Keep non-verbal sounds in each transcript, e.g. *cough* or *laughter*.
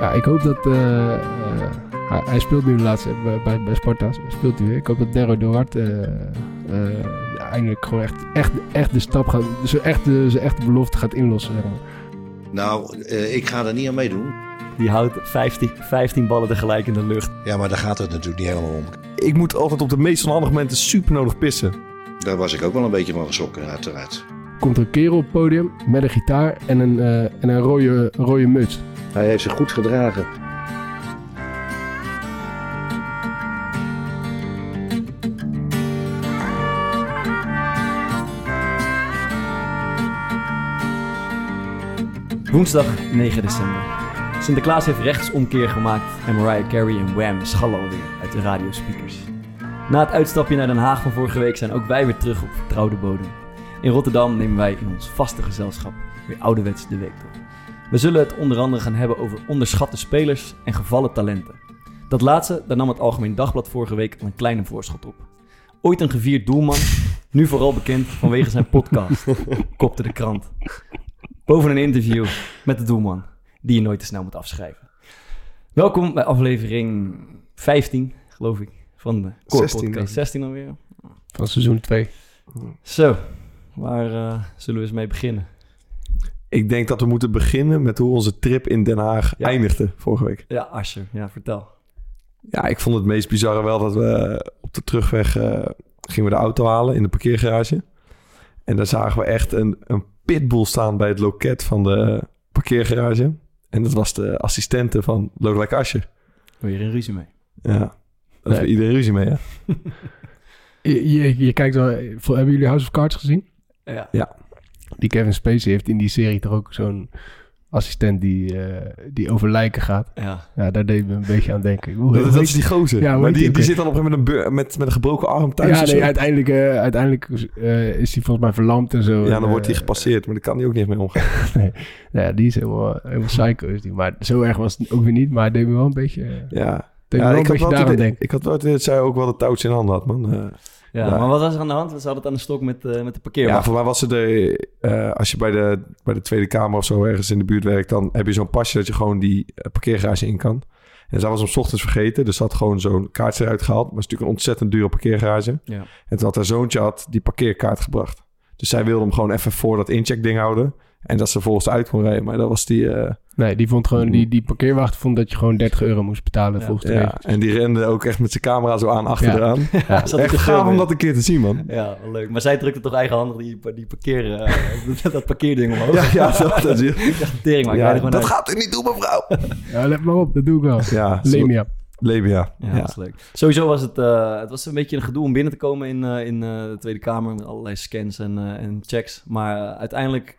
Ja, ik hoop dat... eh, eh, hij, hij speelt nu de laatste bij, bij, bij Sparta. Speelt hij weer. Ik hoop dat Derro Duarte eh, eh, eindelijk gewoon echt, echt, echt de stap gaat... Zijn echte, zijn echte belofte gaat inlossen, zeg maar. Nou, eh, ik ga er niet aan meedoen. Die houdt 15, 15 ballen tegelijk in de lucht. Ja, maar daar gaat het natuurlijk niet helemaal om. Ik moet altijd op de meest onhandige momenten super nodig pissen. Daar was ik ook wel een beetje van geschrokken, uiteraard. Komt er een kerel op het podium met een gitaar en een, eh, en een rode, rode muts. Hij heeft zich goed gedragen. Woensdag 9 december. Sinterklaas heeft rechtsomkeer gemaakt en Mariah Carey en Wham schallen alweer uit de radiospeakers. Na het uitstapje naar Den Haag van vorige week zijn ook wij weer terug op vertrouwde bodem. In Rotterdam nemen wij in ons vaste gezelschap weer ouderwets de week door. We zullen het onder andere gaan hebben over onderschatte spelers en gevallen talenten. Dat laatste, daar nam het Algemeen Dagblad vorige week al een kleine voorschot op. Ooit een gevierd doelman, nu vooral bekend vanwege zijn podcast, *laughs* kopte de krant. Boven een interview met de doelman, die je nooit te snel moet afschrijven. Welkom bij aflevering 15, geloof ik, van de Core 16 denk Podcast. ik. 16 alweer. Van seizoen 2. Zo, waar eh, zullen we eens mee beginnen? Ik denk dat we moeten beginnen met hoe onze trip in Den Haag Ja. eindigde vorige week. Ja, Asher, ja, vertel. Ja, ik vond het meest bizarre wel dat we op de terugweg eh, gingen we de auto halen in de parkeergarage. En daar zagen we echt een, een pitbull staan bij het loket van de parkeergarage. En dat was de assistente van Lodewijk Asscher. Wil je er een ruzie mee? Ja, daar Nee. iedereen ruzie mee, hè? *laughs* Je, je, je kijkt wel... Hebben jullie House of Cards gezien? Ja. Die Kevin Spacey heeft in die serie toch ook zo'n assistent die, eh, die over lijken gaat. Ja, Ja, daar deed me een beetje aan denken. Hoe, Dat, hoe dat is die gozer. Ja, maar die, die zit dan op een gegeven moment met een, met, met een gebroken arm thuis Ja, nee, uiteindelijk, eh, uiteindelijk eh, is hij volgens mij verlamd en zo. Ja, En, dan wordt hij gepasseerd, maar daar kan hij ook niet mee omgaan. *laughs* nee, nou ja, die is helemaal, helemaal psycho. Is die. Maar zo erg was het ook weer niet. Maar het deed me wel een beetje, Ja, ja ik, had wel denken. ik had wel het idee dat zij ook wel de touwtje in handen had, man. Ja, maar wat was er aan de hand? We hadden het aan de stok met, eh, met de parkeerwacht. Ja, voor mij was ze de... eh, als je bij de, bij de Tweede Kamer of zo ergens in de buurt werkt... dan heb je zo'n pasje dat je gewoon die eh, parkeergarage in kan. En zij was hem 's ochtends vergeten. Dus ze had gewoon zo'n kaartje eruit gehaald. Maar het is natuurlijk een ontzettend dure parkeergarage. Ja. En toen had haar zoontje had die parkeerkaart gebracht. Dus zij wilde hem gewoon even voor dat incheckding houden. En dat ze volgens uit kon rijden. Maar dat was die... Nee, die vond gewoon, die, die parkeerwacht vond dat je gewoon 30 euro moest betalen Ja. volgens de ja. regels. En die rende ook echt met zijn camera zo aan achteraan. Ja. *laughs* Ik Echt gaaf om dat een keer te zien, man. Ja, wel leuk. Maar zij drukte toch eigenhandig die, die parkeer, eh, *laughs* dat parkeerding omhoog. Ja, ja, zo, dat dacht, *laughs* tering, maar Ja, er dat uit. gaat u niet doen, mevrouw. Ja, let maar op, dat doe ik wel. Ja, Lemia. Lemia. Ja, Ja. dat is leuk. Sowieso was het, eh, het was een beetje een gedoe om binnen te komen in, eh, in eh, de Tweede Kamer met allerlei scans en, eh, en checks. Maar uiteindelijk,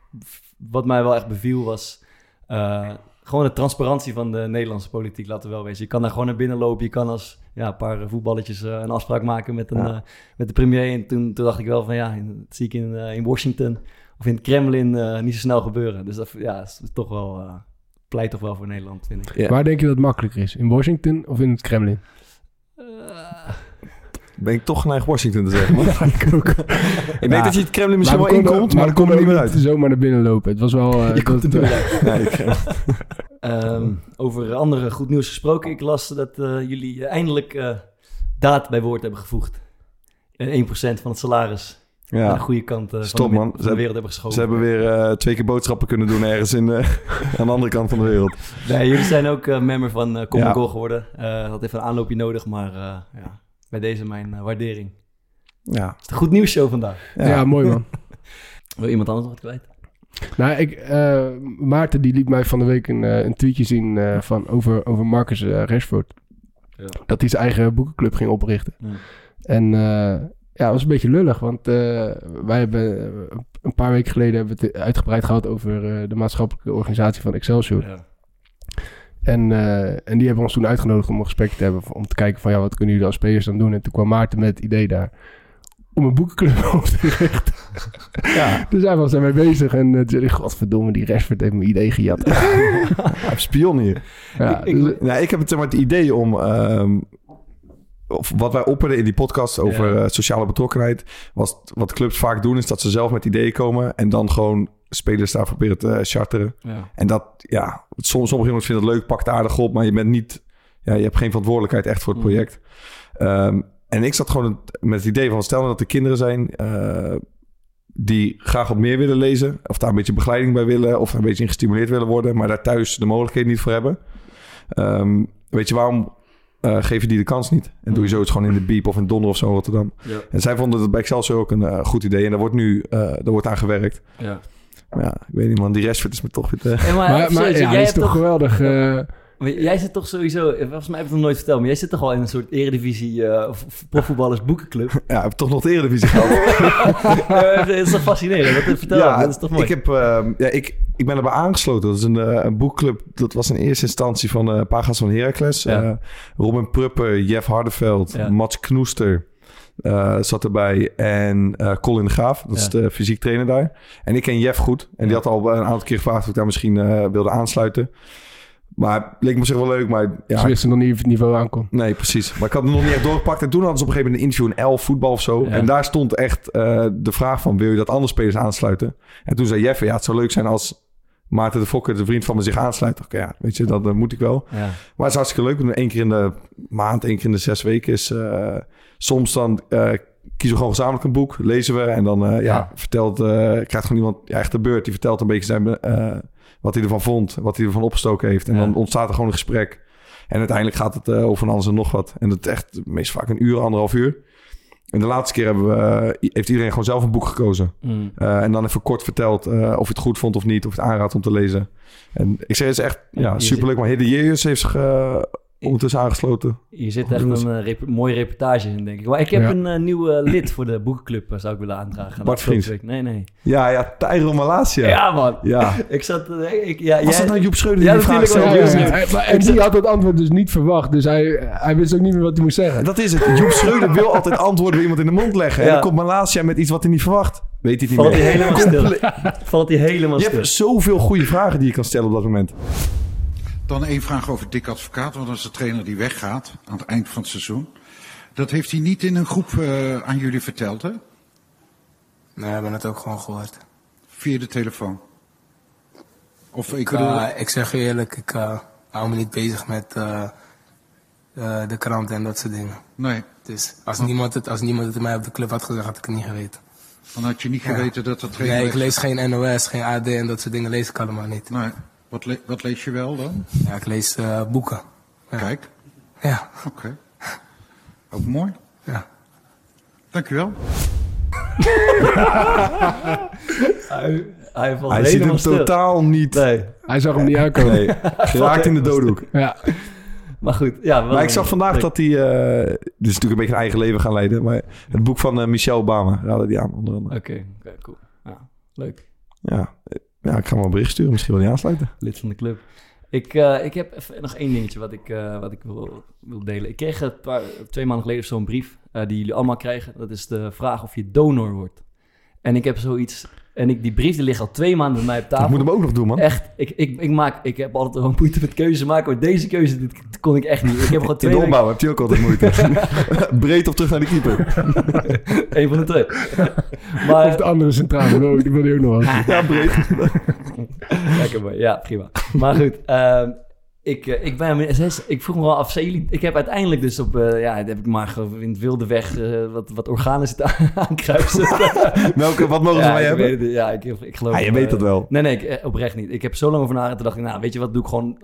wat mij wel echt beviel was eh, gewoon de transparantie van de Nederlandse politiek, laten we wel wezen. Je kan daar gewoon naar binnen lopen, je kan als ja, een paar voetballetjes eh, een afspraak maken met, een, Ja. eh, met de premier. En toen, toen dacht ik wel van ja, in- dat zie ik in, eh, in Washington of in het Kremlin eh, niet zo snel gebeuren. Dus dat ja, is toch wel, eh, pleit toch wel voor Nederland, vind ik. Ja. Waar denk je dat het makkelijker is? In Washington of in het Kremlin? Ben ik toch geneigd Washington te zeggen. man. *laughs* ik ook. ik denk dat je het Kremlin misschien Maar wel inkomt, maar dan we kom je er niet meer uit. zomaar naar binnen lopen. Het was wel... *laughs* eh, Je komt er. Nee, *laughs* Ehm, over andere goed nieuws gesproken. Ik las dat eh, jullie eindelijk eh, daad bij woord hebben gevoegd. En 1% van het salaris aan de ja. goede kant eh, Stop, van, de, man. van de hebben- wereld hebben geschoven. Ze hebben weer eh, twee keer boodschappen kunnen doen ergens in, eh, aan de andere kant van de wereld. Nee, jullie zijn ook eh, member van uh, Common Ja. Goal geworden. Eh had even een aanloopje nodig, maar eh, ja, bij deze mijn eh, waardering. Ja. Het is een goed nieuws show vandaag. Ja. mooi man. *laughs* Wil iemand anders nog wat kwijt? Nou, ik, eh, Maarten die liet mij van de week een, eh, een tweetje zien eh, van over, over Marcus Rashford. Ja. Dat hij zijn eigen boekenclub ging oprichten. En eh, ja, het was een beetje lullig. Want eh, wij hebben een paar weken geleden hebben we het uitgebreid gehad over eh, de maatschappelijke organisatie van Excelsior. Ja. En, eh, en die hebben ons toen uitgenodigd om een gesprek te hebben. Om te kijken van ja, wat kunnen jullie als spelers dan doen? En toen kwam Maarten met het idee daar om een boekenclub *laughs* op te richten. Ja, Dus hij was daarmee bezig. En uh, toen zei hij, godverdomme, die Rashford heeft mijn idee gejat. spion hier. ja, Ik- dus, Nou, ik heb het, maar, het idee om... ehm, of wat wij opperden in die podcast over Ja. eh, sociale betrokkenheid... was wat clubs vaak doen, is dat ze zelf met ideeën komen... en dan gewoon spelers daarvoor proberen te charteren. Ja. En dat, ja, soms, sommige jongens vinden het leuk, pakt aardig op... maar je bent niet... Ja, je hebt geen verantwoordelijkheid echt voor het Mhm. project. Ehm, en ik zat gewoon met het idee van... stel nou dat er kinderen zijn... eh, die graag wat meer willen lezen... of daar een beetje begeleiding bij willen... of een beetje in gestimuleerd willen worden... maar daar thuis de mogelijkheden niet voor hebben. Ehm, weet je, waarom eh, geef je die de kans niet? En doe je zoiets gewoon in de Biep of in Donder of zo in Rotterdam. Ja. En zij vonden het bij Excelsior ook een eh, goed idee. En daar wordt nu eh, daar wordt aan gewerkt. Ja. Maar ja, ik weet niet man, die Rashford is me toch weer maar, *laughs* maar maar serieus, ja, jij is toch toch... geweldig. eh, Jij zit toch sowieso, volgens mij heb ik het nog nooit verteld, maar jij zit toch al in een soort eredivisie eh, of of profvoetballers boekenclub. *laughs* Ja, ik heb toch nog de Eredivisie gehad. *laughs* Eh, dat is toch fascinerend? Dat, vertel ja, dat is toch mooi? Ik, heb, ehm, ja, ik, ik ben erbij aangesloten. Dat is een, eh, een boekclub. Dat was in eerste instantie van eh Pagas van Heracles. Ja. Eh, Robin Prupper, Jeff Hardeveld, Ja. Mats Knoester eh, zat erbij. En eh, Colin de Graaf, dat is de fysiek trainer daar. En ik ken Jeff goed. En die had al een aantal keer gevraagd of ik daar misschien eh, wilde aansluiten. Maar het leek me zich wel leuk. Maar ja, Ze wisten nog niet of het niveau aankomt. Nee, precies. Maar ik had het nog niet echt doorgepakt. En toen hadden ze op een gegeven moment een interview in L voetbal of zo. Ja. En daar stond echt de vraag van... wil je dat andere spelers aansluiten? En toen zei Jeff... ja, het zou leuk zijn als Maarten de Fokker... de vriend van me zich aansluit. Oké, ja, weet je, dat moet ik wel. Ja. Maar het is hartstikke leuk. Eén keer in de maand, één keer in de zes weken is... eh, soms dan eh, kiezen we gewoon gezamenlijk een boek. Lezen we en dan eh, ja, Ja. vertelt... krijgt gewoon iemand ja, echt de beurt. Die vertelt een beetje zijn... wat hij ervan vond. Wat hij ervan opgestoken heeft. En dan ontstaat er gewoon een gesprek. En uiteindelijk gaat het over van alles en nog wat. En het echt meest vaak een uur, anderhalf uur. En de laatste keer hebben we, eh, heeft iedereen gewoon zelf een boek gekozen. Mm. Eh, en dan even kort verteld eh, of je het goed vond of niet. Of het aanraadt om te lezen. En ik zeg, het is echt Ja, superleuk. Maar Hidde Jeers heeft zich ondertussen aangesloten. Hier zit echt een ze. eh, rep- mooie reportage in, denk ik. Maar ik heb Ja. een eh, nieuw eh, lid voor de boekenclub, zou ik willen aandragen. Bart Vriends. week. Nee, nee. Ja, ja, Tyro Malasia. Ja, man. Ja. *laughs* Ik zat... ik, ja, Was jij- dat nou Joep Schreuder Ja, die vraag stelde? was Ja, ja, Joep hij- maar- en die had het antwoord dus niet verwacht. Dus hij, hij wist ook niet meer wat hij moest zeggen. Dat is het. Joep Schreuder wil altijd *laughs* antwoorden bij iemand in de mond leggen. En dan komt Malasia met iets wat hij niet verwacht. Weet hij het niet Valt hij meer. helemaal stil. Valt hij helemaal Je stil. hebt zoveel goede vragen die je kan stellen op dat moment. Dan één vraag over Dick Advocaat, want dat is de trainer die weggaat aan het eind van het seizoen. Dat heeft hij niet in een groep eh, aan jullie verteld, hè? Nee, we hebben het ook gewoon gehoord. Via de telefoon. Of ik Ik, bedoel, eh, ik zeg je eerlijk, ik eh, hou me niet bezig met de krant en dat soort dingen. nee, Dus als niemand, het, als niemand het mij op de club had gezegd, had ik het niet geweten. dan had je niet geweten dat de trainer... Nee, ik lees geen NOS, geen AD en dat soort dingen lees ik allemaal niet. Nee, wat, le- wat lees je wel dan? Ja, ik lees eh, boeken. Ja. Kijk, Ja, oké. Ook mooi. ja. Dankjewel. Hij, hij valt Hij helemaal hem stil. totaal niet. Nee, Hij zag hem niet aankomen. Nee, *laughs* geraakt in de doodhoek. Ja. maar goed. Ja, Maar ik zag vandaag dat hij... eh dit is natuurlijk een beetje een eigen leven gaan leiden. Maar het boek van eh, Michelle Obama raadde die aan, onder andere. Oké, oké, cool. Ja, leuk. Ja. Ja, ik ga wel een bericht sturen. Misschien wil hij aansluiten. Lid van de club. Ik, eh, ik heb even nog één dingetje wat ik, eh, wat ik wil, wil delen. Ik kreeg paar, twee maanden geleden zo'n brief eh, die jullie allemaal krijgen. Dat is de vraag of je donor wordt. En ik heb zoiets... En ik, die brief die ligt al twee maanden bij mij op tafel. Ik moet hem ook nog doen, man. Echt, ik, ik, ik, maak, ik heb altijd wel moeite met keuzes maken, maar deze keuze dit kon ik echt niet. Ik heb *laughs* gewoon In twee de weken- opbouw heb je ook altijd moeite. *laughs* Breed of terug naar de keeper. *laughs* Eén van de twee. Maar, Of de andere centrale, wil- die wil hij ook nog wel. Ja, breed. Lekker mooi. Ja, prima. Maar goed, ehm, ik, eh, ik ben zes. Ik vroeg me wel af, zijn jullie... Ik heb uiteindelijk dus op... eh, ja, heb ik maar in het wilde weg eh, wat, wat organen zitten *laughs* aankruisen. *laughs* Welke, wat mogen ze ja, hebben? weet ja, ik, ik geloof... Ah, je weet dat wel. Nee, nee, ik, oprecht niet. Ik heb zo lang over nagedacht. Toen dacht ik, nou, weet je wat, doe ik gewoon...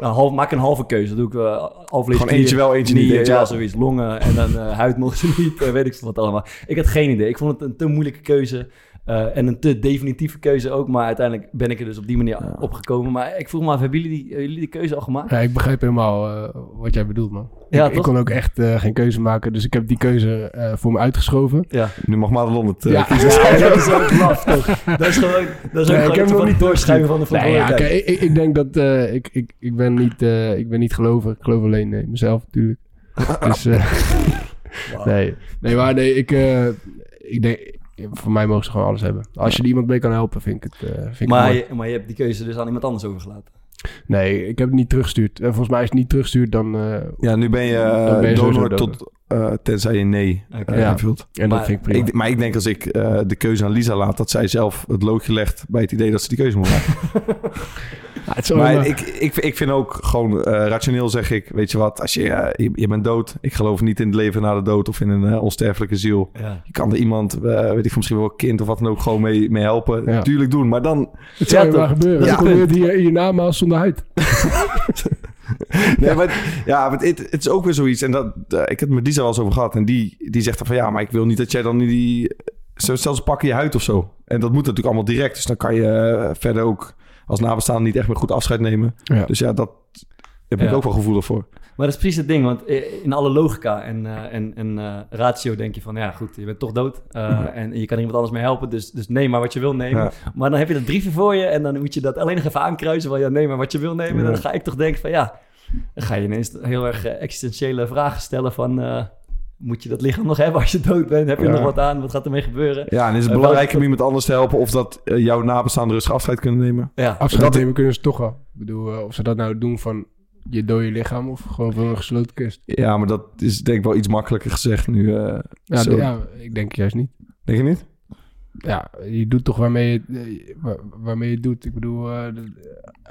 Een half, maak een halve keuze. doe ik uh, half Gewoon eentje wel, eentje niet, eentje ja, wel. zoiets. Longen en dan huid mocht *laughs* ze niet. weet ik wat allemaal. Ik had geen idee. Ik vond het een te moeilijke keuze. Eh, en een te definitieve keuze ook. Maar uiteindelijk ben ik er dus op die manier Ja. opgekomen. Maar ik vroeg me af, hebben jullie die, hebben jullie die keuze al gemaakt? Ja, ik begrijp helemaal eh, wat jij bedoelt, man. Ja, ik, kon ook echt eh, geen keuze maken, dus ik heb die keuze eh, voor me uitgeschoven. Ja. Nu mag Madelon het Ja. kiezen. Ja, dat is ook laf, toch? Dat is gewoon, dat is ook Nee, ik heb van die niet doorschuiven van de Nee, ja, verantwoordelijkheid. kijk, ik, ik denk dat eh, ik, ik, ik ben niet, eh, ik ben niet geloven. Ik geloof alleen in mezelf natuurlijk. *laughs* dus eh, *laughs* nee, nee, maar nee, ik, eh, ik denk, voor mij mogen ze gewoon alles hebben. Als je er iemand mee kan helpen, vind ik het, eh, vind ik Maar, mooi. je, maar je hebt die keuze dus aan iemand anders overgelaten. Nee, ik heb het niet teruggestuurd. En volgens mij is het niet teruggestuurd, dan, eh, Ja, nu ben je, eh, ben je donor tot, eh, tenzij je nee eh, Ja. invult. en Maar dat vind ik prima. Ik, maar ik denk als ik eh, de keuze aan Lisa laat, dat zij zelf het loodje legt bij het idee dat ze die keuze moet maken. *laughs* *laughs* Het maar ik, ik, ik vind ook gewoon eh, rationeel zeg ik, weet je wat, als je, eh, je, je bent dood. Ik geloof niet in het leven na de dood of in een eh, onsterfelijke ziel. Ja. Je kan er iemand, weet ik misschien wel een kind of wat dan ook, gewoon mee, mee helpen. Ja. Tuurlijk doen, maar dan... het zou je maar gebeuren. Ja, hier in je namaals zonder huid. *laughs* Nee, maar, ja, maar het, het is ook weer zoiets. En dat, ik heb het met Lisa wel eens over gehad. En die, die zegt dan van ja, maar ik wil niet dat jij dan die... zo- Zelfs pakken je huid of zo. En dat moet natuurlijk allemaal direct. Dus dan kan je verder ook als nabestaande niet echt meer goed afscheid nemen. Ja. Dus ja, dat heb Ja. ik ook wel gevoelig voor. Maar dat is precies het ding, want in alle logica en, eh, en, en eh, ratio denk je van, ja goed, je bent toch dood eh, en je kan er iemand anders mee helpen, dus, dus neem maar wat je wil nemen. Ja. Maar dan heb je dat briefje voor je en dan moet je dat alleen nog even aankruisen van, ja neem maar wat je wil nemen. Ja. Dan ga ik toch denken van, ja, dan ga je ineens heel erg existentiële vragen stellen van, moet je dat lichaam nog hebben als je dood bent? Heb je er Ja. nog wat aan? Wat gaat ermee gebeuren? Ja, en is het Eh, belangrijk om iemand anders te helpen... of dat eh, jouw nabestaanden rustig afscheid kunnen nemen? Ja, Afscheid Dat- nemen kunnen ze toch wel. Ik bedoel, eh, of ze dat nou doen van je dode lichaam of gewoon voor een gesloten kist. Ja, maar dat is denk ik wel iets makkelijker gezegd nu. eh, ja, ik denk juist niet. Denk je niet? Ja, je doet toch waarmee je, waar- waarmee je het doet. Ik bedoel, eh,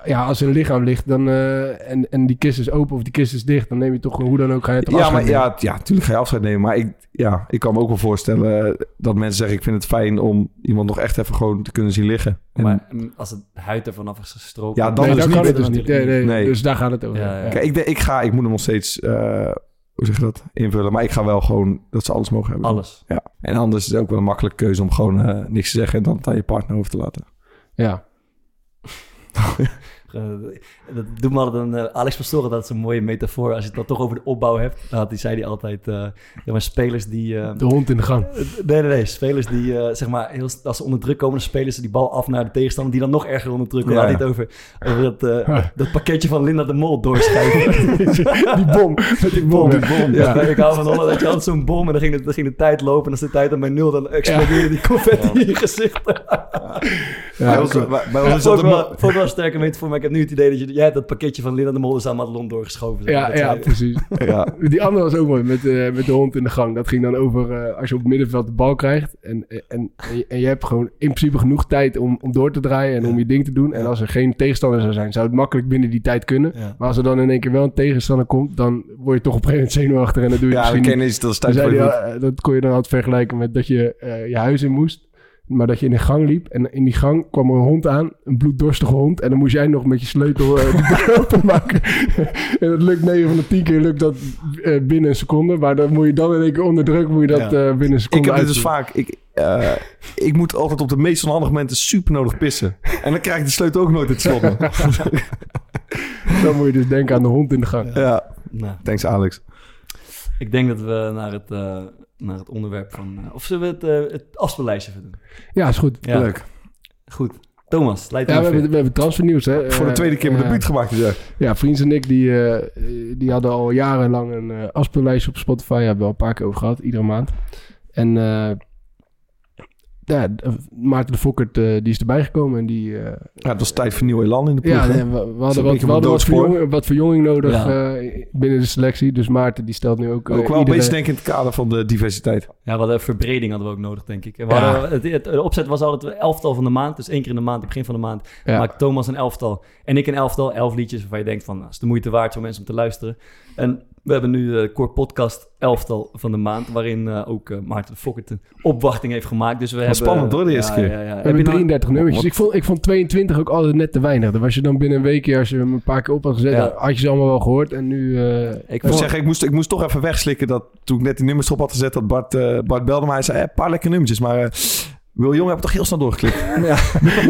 ja, als er een lichaam ligt dan, eh, en, en die kist is open of die kist is dicht, dan neem je toch hoe dan ook ga je het Ja, afscheid maar nemen. ja, ja, natuurlijk ga je afscheid nemen. Maar ik, ja, ik kan me ook wel voorstellen dat mensen zeggen... ik vind het fijn om iemand nog echt even gewoon te kunnen zien liggen. En- maar mm, als het huid ervan af is gestroken... Ja, dan nee, dus dan niet. kan het dus niet. Nee, nee, Nee. Dus daar gaat het over. Ja, ja. Kijk, ik, denk- ik ga, ik moet hem nog steeds, eh, hoe zeg je dat, invullen. Maar ik ga wel gewoon dat ze alles mogen hebben. Alles. Ja. En anders is het ook wel een makkelijke keuze om gewoon eh, niks te zeggen en dan het aan je partner over te laten. ja. *laughs* Eh, dat doet me altijd een... eh, Alex Pastoren, dat is een mooie metafoor. Als je het dan toch over de opbouw hebt, had hij, zei hij altijd... eh ja, maar spelers die... eh, De hond in de gang. Nee, nee, nee. Spelers die, eh, zeg maar, heel, als ze onder druk komen, dan spelen ze die bal af naar de tegenstander, die dan nog erger onder druk komt. Ja. Had het over, over dat, eh, dat pakketje van Linda de Mol doorschuiven. *laughs* die bom. Met die bom. die bom. Ja. Ja. Ik hou van Holland dat je altijd zo'n bom en dan ging, de, dan ging de tijd lopen en als de tijd dan bij nul, dan explodeerde die confetti in je gezicht. Ja, bij ons, bij, ons Ja, is dat een wel, vond wel een sterke metafoor, maar ik heb nu het idee dat je, jij hebt dat pakketje van Linda de Mol is aan Madelon doorgeschoven. ja, Dat ja, precies. *laughs* Ja, Die andere was ook mooi, met, eh, met de hond in de gang. Dat ging dan over eh, als je op het middenveld de bal krijgt. En, en, en, je, en je hebt gewoon in principe genoeg tijd om, om door te draaien en om je ding te doen. En als er geen tegenstander zou zijn, zou het makkelijk binnen die tijd kunnen. Ja. Maar als er dan in één keer wel een tegenstander komt, dan word je toch op een gegeven moment zenuwachtig. En dan doe je ja misschien dat ja, eh, dat kon je dan altijd vergelijken met dat je eh, je huis in moest. Maar dat je in een gang liep en in die gang kwam er een hond aan, een bloeddorstige hond. En dan moest jij nog met je sleutel eh, de deur *laughs* openmaken. en dat lukt 9 van de 10 keer lukt dat eh, binnen een seconde. Maar dan moet je dan in één keer onder druk moet je dat Ja. eh, binnen een Ik seconde heb dit dus vaak. Ik, eh, ik moet altijd op de meest onhandige momenten super nodig pissen. En dan krijg ik de sleutel ook nooit in het slot. *laughs* Dan moet je dus denken aan de hond in de gang. ja, Nou, thanks Alex. ik denk dat we naar het, eh, naar het onderwerp van... eh, of zullen we het, eh het afspeellijstje even doen? Ja, is goed. Ja, Leuk. Goed. Thomas, leid Ja, we hebben, we hebben transfernieuws. Hè. Voor de Eh, tweede keer mijn eh, debuut gemaakt. Dus ja. Ja, Vriends en ik, die, die hadden al jarenlang een eh afspeellijstje op Spotify. Daar hebben we al een paar keer over gehad, iedere maand. En eh, ja, d- Maarten de Fokkert, eh, die is erbij gekomen. En die, eh, ja, het was tijd voor nieuw elan in de ploeg. ja, nee, we, we een hadden, wat, beetje we hadden wat, verjonging, wat verjonging nodig Ja. eh, binnen de selectie. Dus Maarten, die stelt nu ook... eh, ook wel een iedere- beetje denken in het kader van de diversiteit. Ja, we hadden verbreding hadden we ook nodig, denk ik. En we Ja. hadden, het, het, de opzet was altijd elftal van de maand. Dus één keer in de maand, het begin van de maand, Ja. maakt Thomas een elftal. En ik een elftal, elf liedjes waarvan je denkt van, nou, is de moeite waard voor mensen om te luisteren. En we hebben nu de Core Podcast elftal van de maand, waarin eh, ook eh, Maarten de Fokkert een opwachting heeft gemaakt. Dus we hebben, spannend, hoor, de eerste ja, keer. Ja, ja. We Heb je hebben nou- 33 nummertjes. wat- Ik vond, ik vond 22 ook altijd net te weinig. Dan was je dan binnen een weekje, als je hem een paar keer op had gezet, had je ze allemaal wel gehoord. En nu... eh, Ik moet vond- zeggen, ik moest, ik moest toch even wegslikken dat toen ik net die nummers op had gezet, dat Bart, eh, Bart belde mij en zei, eh, een paar lekkere nummertjes, maar eh, Wil Jong heb toch heel snel doorgeklikt. *laughs*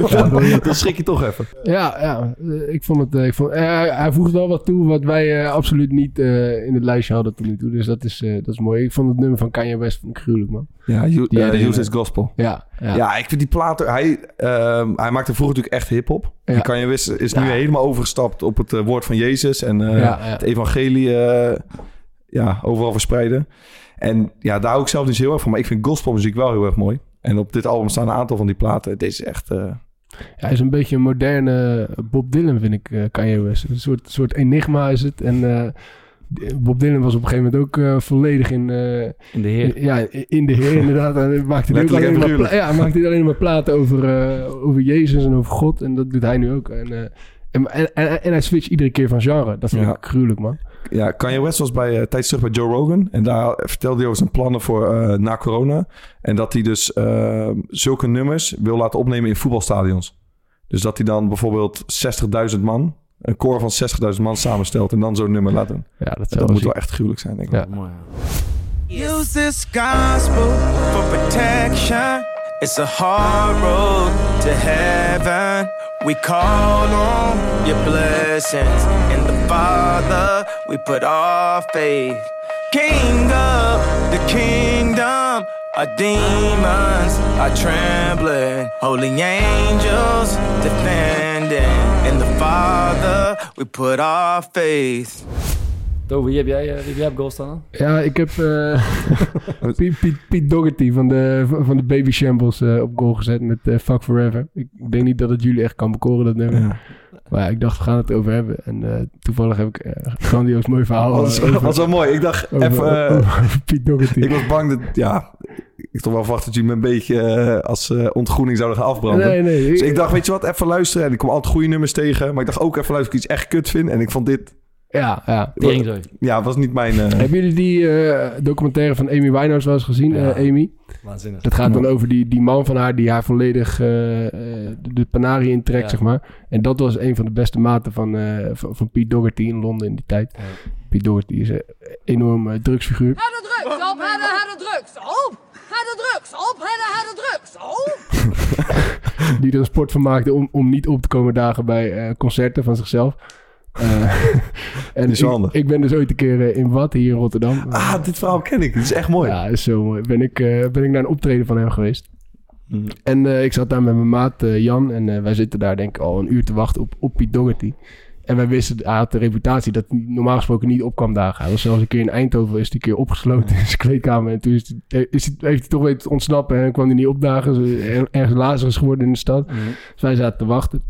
Ja, Dan schrik je toch even. ja, ja ik vond het... eh, ik vond, eh, hij- voegt wel wat toe wat wij eh, absoluut niet in het lijstje hadden tot nu toe. Dus dat is, dat is mooi. Ik vond het nummer van Kanye West vond ik gruwelijk, man. Ja, you, Ja, die- Use is Gospel. Ja, ja. Ja. ik vind die platen... Hij, ehm, hij maakte vroeger natuurlijk echt hip-hop. Ja. En Kanye West is nu Ja. helemaal overgestapt op het woord van Jezus. En Ja, ja. het evangelie ja, overal verspreiden. En ja, daar hou ik zelf niet heel erg van. Maar ik vind gospelmuziek wel heel erg mooi. En op dit album staan een aantal van die platen. Dit is echt... eh, Hij is een beetje een moderne Bob Dylan, vind ik, eh, Kanye West. Een soort, soort enigma is het. En eh, Bob Dylan was op een gegeven moment ook eh, volledig in, eh, In de heer. ja, in de Heer inderdaad. En hij maakte hij alleen en maar, pla- ja, hij maakte alleen maar platen over, eh, over Jezus en over God. En dat doet hij nu ook. En, eh, en, en, en, en hij switcht iedere keer van genre. Dat vind Ja. ik gruwelijk, man. Ja, Kanye West was bij uh, tijdens terug bij Joe Rogan. En daar vertelde hij over zijn plannen voor eh, na corona. En dat hij dus eh, zulke nummers wil laten opnemen in voetbalstadions. Dus dat hij dan bijvoorbeeld 60.000 man, een koor van 60.000 man samenstelt en dan zo'n nummer laat doen. Ja, dat, moet wel echt gruwelijk zijn, denk ik. Ja. Mooi. ja. Use this gospel for protection. It's a hard road to heaven. We call on your blessings. In the Father, we put our faith. King of the kingdom, our demons are trembling. Holy angels defending. In the Father, we put our faith. Toby, wie heb jij, eh, wie heb jij op goal staan dan? Ja, ik heb eh *laughs* Piet, Piet, Piet van de, van de Baby Shambles eh, op goal gezet met eh, Fuck Forever. Ik, ik denk niet dat het jullie echt kan bekoren, dat nummer. Ja. Maar ja, ik dacht, we gaan het over hebben. En eh, toevallig heb ik eh, grandioos mooi verhaal *laughs* Dat was, over, was wel mooi. Ik dacht over- even... eh, over Piet Dougherty. ik was bang dat... Ja, ik toch wel verwacht dat jullie me een beetje als ontgroening zouden gaan afbranden. nee, nee. Dus ik dacht, weet je wat, even luisteren. En ik kom altijd goede nummers tegen. Maar ik dacht ook even luisteren of ik iets echt kut vind. En ik vond dit... Ja, ja. Teringzooi. Ja, was niet mijn... eh, Hebben jullie die eh, documentaire van Amy Winehouse wel eens gezien, Ja. eh, Amy? Waanzinnig. Dat gaat dan over die, die man van haar die haar volledig de, de panarie intrekt, Ja. zeg maar. En dat was een van de beste maten van, eh van, van Pete Doherty in Londen in die tijd. Ja. Pete Doherty is een enorm eh, drugsfiguur. Harde drugs op, harde, harde drugs op. Harde drugs op, harde, harde drugs op. *laughs* Die er een sport van maakte om, om niet op te komen dagen bij eh, concerten van zichzelf. Eh, *laughs* en is ik, handig. ik ben dus ooit een keer eh, in Wat hier in Rotterdam. Ah, dit verhaal ken ik. Dit is echt mooi. Ja, is zo mooi. Ben ik, eh, ben ik naar een optreden van hem geweest. Mhm. En eh, ik zat daar met mijn maat eh, Jan. En eh, wij zitten daar denk ik al een uur te wachten op, op Piet Doherty. En wij wisten, hij had de reputatie dat hij normaal gesproken niet op kwam dagen. Hij was zelfs een keer in Eindhoven, is een keer opgesloten in zijn kleedkamer. En toen is is heeft hij toch weten te ontsnappen en kwam hij niet opdagen. Dus er- ergens Lazarus geworden in de stad. Mhm. Dus wij zaten te wachten.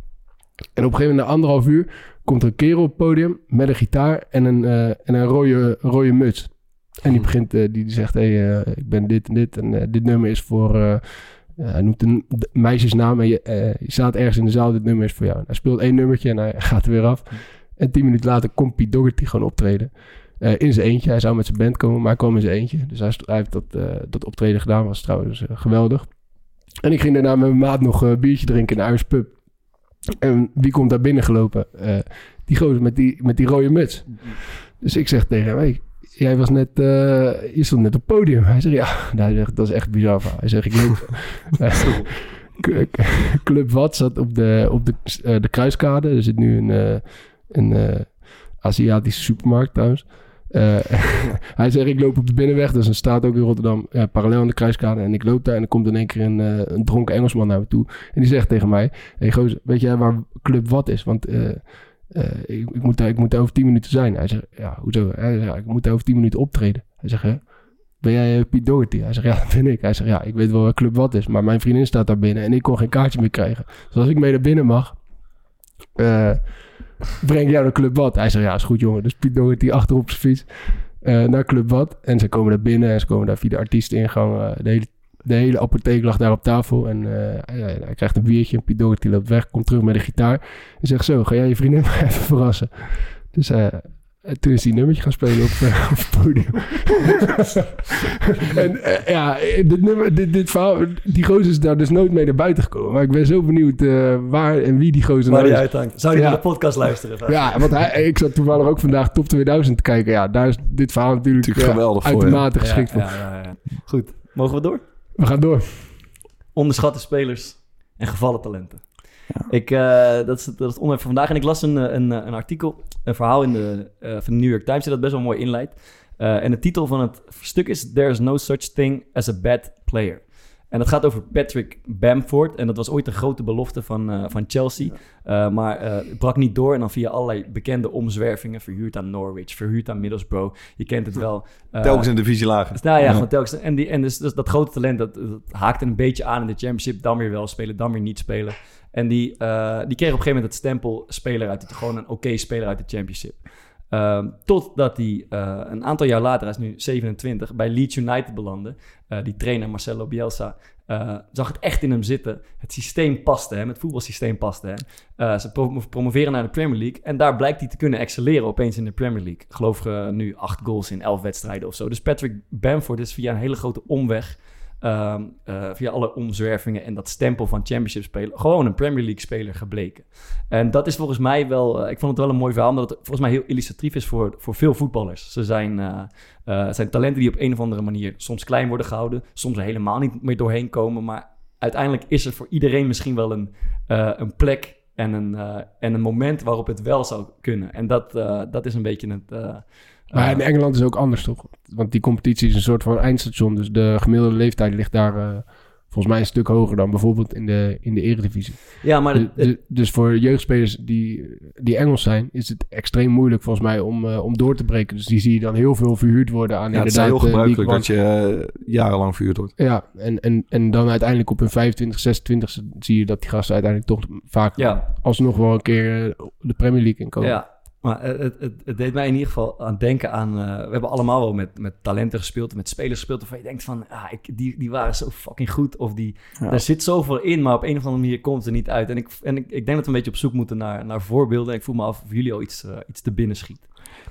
En op een gegeven moment, na anderhalf uur, komt er een kerel op het podium met een gitaar en een, eh, en een rode, rode muts. En die begint, eh, die, die zegt, hey, eh, ik ben dit en dit. En dit nummer is voor, hij noemt een meisjesnaam. En je, je staat ergens in de zaal, dit nummer is voor jou. En hij speelt één nummertje en hij *laughs* gaat er weer af. En tien minuten later komt Pete Doherty gewoon optreden. In zijn eentje. Hij zou met zijn band komen, maar hij kwam in zijn eentje. Dus hij, heeft dat, dat optreden gedaan. Was trouwens geweldig. En ik ging daarna met mijn maat nog een biertje drinken in de Irish Pub. En wie komt daar binnen gelopen? Eh, die gozer met die, met die rode muts. Dus ik zeg tegen hem, hey, jij was net, eh, je stond net op het podium. Hij zegt, ja, *laughs* nou, hij zegt, dat is echt bizar verhaal. Hij zegt, ik loop... *laughs* K- Club Wat zat op de, op de, eh, de kruiskade. Er zit nu een, eh, een eh, Aziatische supermarkt trouwens. Eh, *laughs* hij zegt, ik loop op de binnenweg. Dat is een ook in Rotterdam, parallel aan de kruiskade. En ik loop daar en er komt in één keer een, eh, een dronken Engelsman naar me toe. En die zegt tegen mij, weet jij waar Club Wat is? Want eh, ik, ik, moet ik moet over tien minuten zijn. Hij zegt, ja, hoezo? Hij ik moet daar over tien minuten optreden. Hij zegt? Ben jij Piet Doherty? Hij zegt, ja, dat ben ik. Hij zegt, ja, ik weet wel waar Club Wat is. Maar mijn vriendin staat daar binnen en ik kon geen kaartje meer krijgen. Dus als ik mee naar binnen mag, breng jou naar Club Wat. Hij zegt, ja, is goed jongen. Dus Piet Doherty achter op zijn fiets eh, naar Club Wat. En ze komen daar binnen en ze komen daar via de artiesteningang. eh, de, hele, de hele apotheek lag daar op tafel. En eh, hij, hij krijgt een biertje en Piet Doherty loopt weg, komt terug met een gitaar. En zegt zo, ga jij je vriendin *laughs* maar even verrassen. Dus en toen is hij een nummertje gaan spelen op, eh, op het podium. *laughs* en eh, ja, dit, nummer, dit, dit verhaal, die gozer is daar dus nooit mee naar buiten gekomen. Maar ik ben zo benieuwd eh, waar en wie die gozer Waar nou die is. uithangt. Zou je Ja. naar de podcast luisteren? Ja, want hij, ik zat toevallig ook vandaag Top 2000 te kijken. Ja, daar is dit verhaal natuurlijk, geweldig voor, uitermate Ja, geschikt voor. ja, ja, ja. Goed. Mogen we door? We gaan door. onderschatte spelers en gevallen talenten. Ik, eh, dat, is, dat is het onderwerp van vandaag. En ik las een, een, een artikel, een verhaal in de, eh, van de New York Times... die dat best wel mooi inleidt. Eh, en de titel van het stuk is... There's no such thing as a bad player. En dat gaat over Patrick Bamford. En dat was ooit een grote belofte van, van Chelsea. Maar het brak niet door. En dan via allerlei bekende omzwervingen... verhuurd aan Norwich, verhuurd aan Middlesbrough. Je kent het wel. Telkens een divisie lager. nou ja, gewoon telkens. En, die, en dus, dus dat grote talent, dat, dat haakte een beetje aan in de championship. Dan weer wel spelen, dan weer niet spelen. En die, eh, die kreeg op een gegeven moment het stempel speler uit, het, gewoon een oké speler uit de championship. Ehm, totdat hij eh, een aantal jaar later, hij is nu 27, bij Leeds United belandde. Eh, die trainer Marcelo Bielsa zag het echt in hem zitten. Het systeem paste hem, het voetbalsysteem paste hem. Ze pro- promoveren naar de Premier League en daar blijkt hij te kunnen excelleren opeens in de Premier League. Ik geloof nu acht goals in elf wedstrijden of zo. Dus Patrick Bamford is via een hele grote omweg ehm, eh, via alle omzwervingen en dat stempel van championship spelen, gewoon een Premier League speler gebleken. En dat is volgens mij wel, eh, ik vond het wel een mooi verhaal, omdat het volgens mij heel illustratief is voor, voor veel voetballers. Ze zijn, eh, zijn talenten die op een of andere manier soms klein worden gehouden, soms helemaal niet meer doorheen komen, maar uiteindelijk is er voor iedereen misschien wel een, een plek en een, en een moment waarop het wel zou kunnen. En dat, dat is een beetje het... Maar in Engeland is het ook anders, toch? Want die competitie is een soort van eindstation. Dus de gemiddelde leeftijd ligt daar eh, volgens mij een stuk hoger dan bijvoorbeeld in de, in de eredivisie. ja, maar De- het- de- dus voor jeugdspelers die, die Engels zijn, is het extreem moeilijk volgens mij om, eh, om door te breken. Dus die zie je dan heel veel verhuurd worden aan Ja, het is heel eh, gebruikelijk dat je jarenlang vuurd wordt. Ja, en, en, en dan uiteindelijk op hun 25, 26 zie je dat die gasten uiteindelijk toch vaak ja, alsnog wel een keer de Premier League inkomen. Ja, maar het, het, het, deed mij in ieder geval aan denken aan... eh, we hebben allemaal wel met, met talenten gespeeld, met spelers gespeeld... waarvan je denkt van, ah, ik, die, die waren zo fucking goed. Of die, Ja. daar zit zoveel in, maar op een of andere manier komt het er niet uit. En ik, en ik, ik denk dat we een beetje op zoek moeten naar, naar voorbeelden. En ik voel me af of jullie al iets, eh, iets te binnen schiet.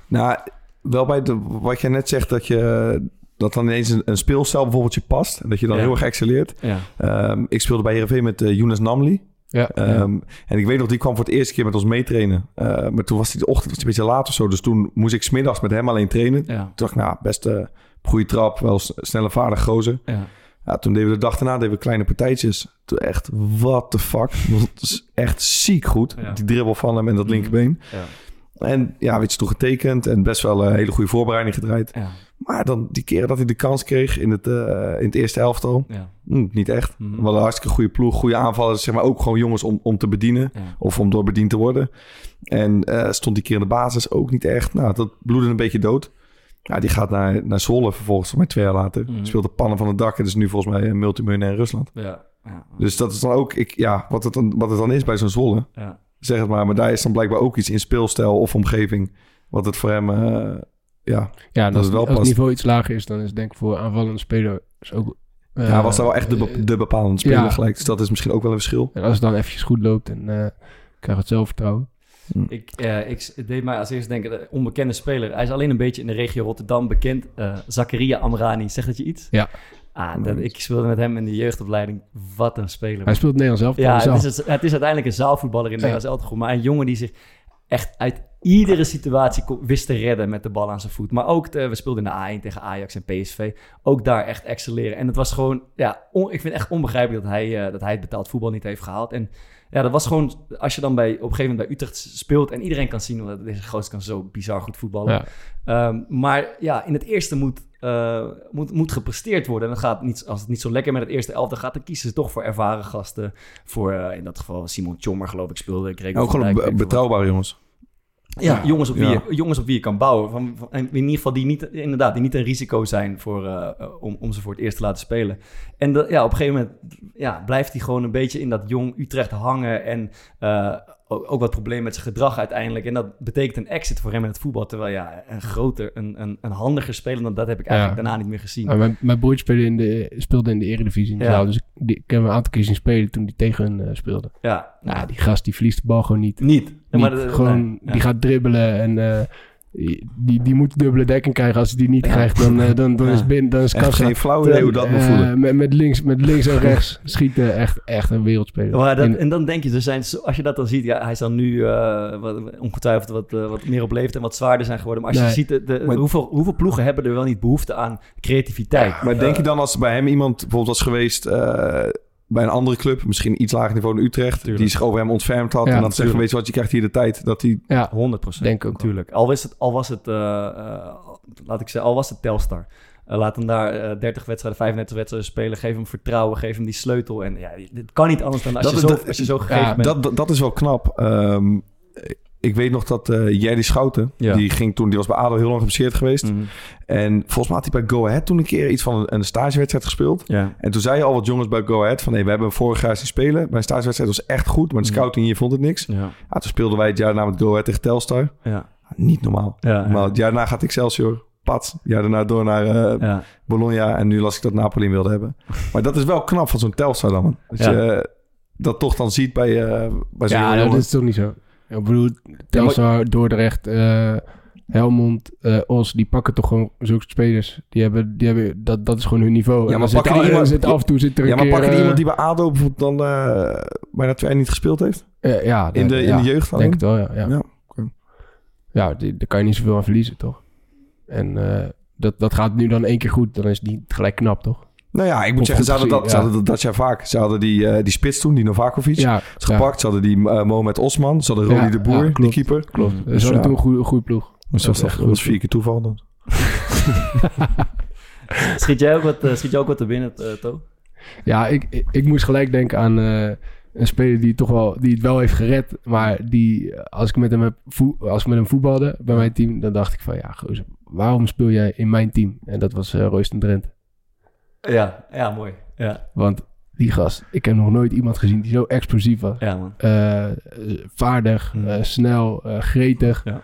Nou, wel bij de, wat jij net zegt, dat je dat dan ineens een, een speelstijl bijvoorbeeld je past. En dat je dan Ja. heel erg excelleert. Ja, Ehm, ik speelde bij Heerenveen met eh Younes Namli. Ja, ja. Ehm, En ik weet nog, die kwam voor het eerste keer met ons meetrainen. Eh, maar toen was die de ochtend was die een beetje laat of zo. Dus toen moest ik smiddags met hem alleen trainen. Toen dacht ik, nou, best eh goede trap. Wel snelle vaardig gozer. ja. Ja, toen deden we de dag daarna deden we kleine partijtjes. Toen echt, what the fuck. Dat is echt ziek goed. Die dribbel van hem en dat Mhm. linkerbeen. ja, En ja, weet je, toen getekend en best wel een hele goede voorbereiding gedraaid. ja, Maar dan die keren dat hij de kans kreeg in het, eh, in het eerste elftal, ja. Hm, niet echt. Mhm. We hadden een hartstikke goede ploeg, goede aanvallers, zeg maar ook gewoon jongens om, om te bedienen. ja. Of om door bediend te worden. En eh, stond die keer in de basis ook niet echt. Nou, dat bloedde een beetje dood. Ja, die gaat naar, naar Zwolle vervolgens, volgens mij twee jaar later. Mhm. Speelt de pannen van het dak en is nu volgens mij een multimiljonair in Rusland. ja, ja, Dus dat is dan ook, ik, ja, wat het dan, wat het dan is bij zo'n Zwolle. ja. Zeg het maar, maar daar is dan blijkbaar ook iets in speelstijl of omgeving. Wat het voor hem, eh, ja, Ja, dat als, het wel als het niveau iets lager is, dan is het denk ik voor aanvallende speler is ook... eh, ja, was daar wel echt de, be- de bepalende speler ja. gelijk. Dus dat is misschien ook wel een verschil. En als het dan eventjes goed loopt en eh krijg het zelfvertrouwen. Ik, eh, ik deed mij als eerst denken, de onbekende speler. Hij is alleen een beetje in de regio Rotterdam bekend. eh Zakaria Amrani, zegt dat je iets? Ja. Ah, dat, ik speelde met hem in de jeugdopleiding. Wat een speler. Hij speelt Nederlands zelf. ja, het is, het is uiteindelijk een zaalvoetballer in Ja. Nederlands elftal. Maar een jongen die zich echt uit iedere situatie wist te redden met de bal aan zijn voet. Maar ook, de- we speelden in de A1 tegen Ajax en PSV. Ook daar echt excelleren. En het was gewoon, ja, on- ik vind het echt onbegrijpelijk dat hij, eh, dat hij het betaald voetbal niet heeft gehaald. En ja, dat was gewoon, als je dan bij, op een gegeven moment bij Utrecht speelt en iedereen kan zien, dat deze gozer kan zo bizar goed voetballen. Ja. Ehm, maar ja, in het eerste moet, eh, moet, moet gepresteerd worden. En dan gaat niet, als het niet zo lekker met het eerste elftal gaat, dan kiezen ze toch voor ervaren gasten. Voor eh, in dat geval Simon Tjommer, geloof ik, speelde. Ook gewoon betrouwbare jongens. Ja, jongens op, wie je, jongens op wie je kan bouwen. Van, in ieder geval die niet, inderdaad, die niet een risico zijn voor, eh, eh, om, om ze voor het eerst te laten spelen. En ja, op een gegeven moment ja, blijft hij gewoon een beetje in dat jong Utrecht hangen. En eh, ook, ook wat problemen met zijn gedrag uiteindelijk. En dat betekent een exit voor hem in het voetbal. Terwijl ja, een groter, een, een, een handiger speler dan dat heb ik eigenlijk Ja. daarna niet meer gezien. Maar mijn, mijn broertje speelde in de, speelde in de Eredivisie. Ja. zaal, dus ik, die, ik heb hem een aantal keer zien spelen toen hij tegen hun eh, speelde. Ja, Nou, die gast die verliest de bal gewoon niet. niet. Ja, maar dat- gewoon, nee, ja. die gaat dribbelen en eh, die, die moet dubbele dekking krijgen. Als hij die niet Ja. krijgt, dan, eh, dan, dan Ja. is binnen, dan is kassa. geen flauw idee hoe dat moet Eh, voelen. met, met, links, met links en rechts *laughs* schieten echt, echt een wereldspeler. Maar dat, en dan denk je, er zijn, als je dat dan ziet, ja, hij is dan nu eh, wat, ongetwijfeld wat, eh, wat meer op leeftijd en wat zwaarder zijn geworden. Maar als je ziet, de, de- Maar- hoeveel, hoeveel ploegen hebben er wel niet behoefte aan creativiteit? Maar denk je dan als bij hem iemand bijvoorbeeld was geweest... bij een andere club, misschien iets lager niveau in Utrecht, Tuurlijk. die zich over hem ontfermd had. Ja, en dan zeggen, weet je wat, je krijgt hier de tijd dat hij... Ja, 100 procent. denk ik ook. Natuurlijk. Al was het, al was het eh, eh, laat ik zeggen, al was het Telstar. Eh, laat hem daar eh, 30 wedstrijden, 35 wedstrijden spelen. Geef hem vertrouwen, geef hem die sleutel. En ja, dit kan niet anders dan als, Dat je, is- zo, dat- als je zo gegeven ja, bent. Dat, dat, dat is wel knap. Ehm, ik weet nog dat eh Jerry Schouten, Ja. die ging toen, die was bij ADO heel lang geblesseerd geweest. Mhm. En volgens mij had hij bij Go Ahead toen een keer iets van een, een stagewedstrijd gespeeld. Ja. En toen zei al wat jongens bij Go Ahead van... Hey, we hebben vorig jaar zien spelen. Bij een stagewedstrijd was echt goed. Maar de Mhm. scouting hier vond het niks. Ja. Ja, toen speelden wij het jaar daarna met Go Ahead tegen Telstar. Ja. Niet normaal. Ja, ja. Maar het jaar daarna gaat Excelsior. Pat. Het jaar daarna door naar eh, Ja. Bologna. En nu las ik dat Napoli wilde hebben. *laughs* Maar dat is wel knap van zo'n Telstar dan. Man. Dat Ja. je dat toch dan ziet bij, eh bij zo'n Ja, dat is toch niet zo. Ik bedoel, Telstar, Dordrecht, eh, Helmond, eh, Os, die pakken toch gewoon zulke spelers. Die hebben, die hebben, dat, dat is gewoon hun niveau. Ja, En maar pakken die al- iemand- zit af en toe zit er een Ja, maar pakken die eh, iemand die bij ADO bijvoorbeeld dan eh bijna twee jaar niet gespeeld heeft? ja, In de, in de jeugd denk het wel, ja. Ja, Ja, die, daar kan je niet zoveel aan verliezen, toch? En dat, dat gaat nu dan één keer goed. Dan is het niet gelijk knap, toch? Nou ja, ik moet Of zeggen, ze hadden dat, gezien, ze hadden dat, dat jaar vaak. Ze hadden die, eh, die spits toen, die Novakovic. Ja, is gepakt. Ze hadden die eh, Mohamed Osman. Ze hadden Ja, de Boer, ja, die klopt. keeper. klopt. Dus Ze hadden ja. toen een goede, goede ploeg. Dus dat was, was vier keer toeval dan. *laughs* Schiet, jij ook wat, eh, schiet jij ook wat er binnen, eh, To? Ja, ik, ik, ik moest gelijk denken aan eh, een speler die, toch wel, die het wel heeft gered. Maar die, als ik met hem, heb als ik met hem voetbalde bij mijn team, dan dacht ik van ja, gozer, waarom speel jij in mijn team? En dat was uh, Royston Drenthe. Ja, ja, mooi. Ja, Want die gast, ik heb nog nooit iemand gezien die zo explosief was. ja man. Eh, vaardig, Hmm. eh, snel, eh, gretig. Ja.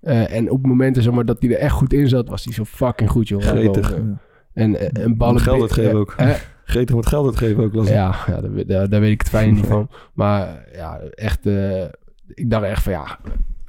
Eh, en op momenten zeg maar, dat hij er echt goed in zat, was hij zo fucking goed, joh. Gretig. Gewoon, En, en, en ballen... Geld uitgeven ook. Eh, Gretig moet geld uitgeven ook. Ja, ja daar, daar, daar weet ik het fijne niet van. Maar ja, echt... eh, ik dacht echt van ja...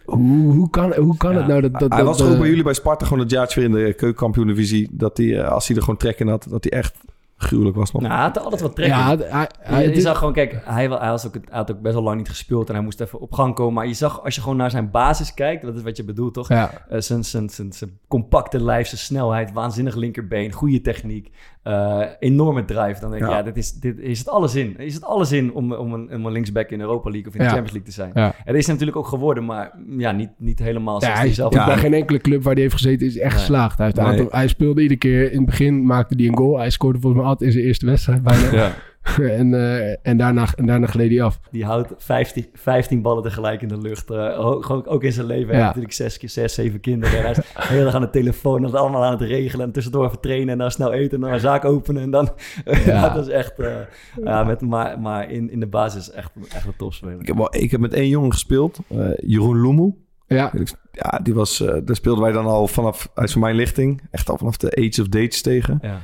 Hoe, hoe kan, hoe kan Ja. het nou dat... dat hij dat, was toch ook bij jullie bij Sparta gewoon het jaartje weer in de keukenkampioen-divisie. Dat hij, eh, als hij er gewoon trek in had, dat hij echt gruwelijk was nog. Nou, hij had altijd wat trek Ja, in. hij, hij, Je- hij- je, dit- zag gewoon, kijk, hij, hij, was ook, hij had ook best wel lang niet gespeeld en hij moest even op gang komen. Maar je zag, als je gewoon naar zijn basis kijkt, dat is wat je bedoelt, toch? ja, Eh, zijn, zijn, zijn, zijn compacte lijf, zijn snelheid, waanzinnig linkerbeen, goede techniek, eh, enorme drive. Dan denk ik, Ja. ja, dit is, dit is het alles in. Is het alles in om, om, een, om een linksback in Europa League of in de Ja. Champions League te zijn? ja. Dat is natuurlijk ook geworden, maar mm, ja, niet, niet helemaal Ja, zoals hij zelf bij geen enkele club waar hij heeft gezeten is echt Nee. geslaagd. Hij, heeft een Nee. aantal, hij speelde iedere keer... In het begin maakte hij een goal. Hij scoorde volgens mij altijd in zijn eerste wedstrijd bijna. *laughs* En, eh, en, daarna, en daarna gleed hij af. Die houdt 15, 15 ballen tegelijk in de lucht. Eh, ook, gewoon ook in zijn leven. Hij Ja. heeft natuurlijk zes, keer- zes, zeven kinderen. En hij is *laughs* heel erg aan de telefoon. Dat allemaal aan het regelen. En tussendoor even trainen. En dan snel eten. En dan een zaak openen. En dan... *laughs* Ja, dat is echt... eh, ja, met, maar maar in, in de basis echt, echt een topspeler. Ik, heb wel, ik heb met één jongen gespeeld, eh, Jeroen Loemel. Ja, Ja, die was, eh, daar speelden wij dan al vanaf, uit van mijn lichting, echt al vanaf de Age of Dates tegen. Ja,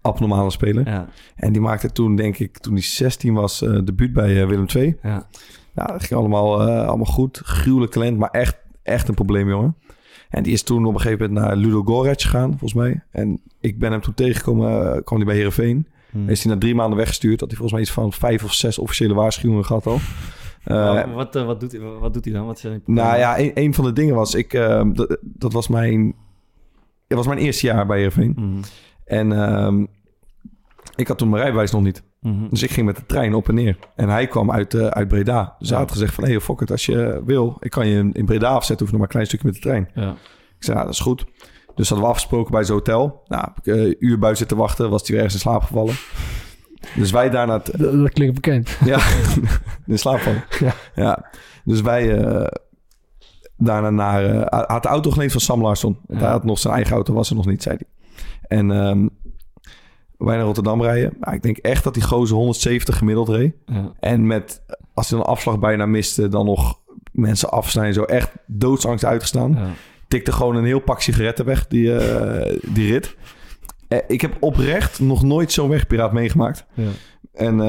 abnormale speler. ja, En die maakte toen, denk ik, toen hij 16 was, eh debuut bij eh, Willem II. ja. Ja, dat ging allemaal, eh, allemaal goed. Gruwelijk talent, maar echt, echt een probleem, jongen. En die is toen op een gegeven moment naar Ludo Goretz gegaan, volgens mij. En ik ben hem toen tegengekomen, kwam hij bij Heerenveen. Hm. Is hij na drie maanden weggestuurd. Had hij volgens mij iets van vijf of zes officiële waarschuwingen gehad al. Wat, wat, doet hij, wat doet hij dan? Wat zijn nou ja, een, een van de dingen was, ik, dat, dat was mijn, het was mijn eerste jaar bij Heerenveen. Mhm, En ehm, ik had toen mijn rijbewijs nog niet. mhm. Dus ik ging met de trein op en neer. En hij kwam uit, eh, uit Breda. Dus hij Ja. had gezegd van... hé, hey, fuck it, als je wil... ik kan je in Breda afzetten. Hoef nog maar een klein stukje met de trein. Ja. Ik zei, dat is goed. Dus hadden we afgesproken bij zijn hotel. Nou, heb ik eh, een uur buiten zitten wachten. Was hij weer ergens in slaap gevallen. Dus wij daarna... dat, dat klinkt bekend. ja, *laughs* in slaap vallen. Ja. Ja. Dus wij eh, daarna naar... hij had de auto geleend van Sam Larsson. Hij had nog zijn eigen auto, was er nog niet, zei hij. En ehm, wij naar Rotterdam rijden. Nou, ik denk echt dat die gozer 170 gemiddeld reed. Ja. En met, als hij dan een afslag bijna miste, dan nog mensen afsnijden. Zo echt doodsangst uitgestaan. Ja. Tikte gewoon een heel pak sigaretten weg, die, eh, die rit. Eh, ik heb oprecht nog nooit zo'n wegpiraat meegemaakt. Ja. En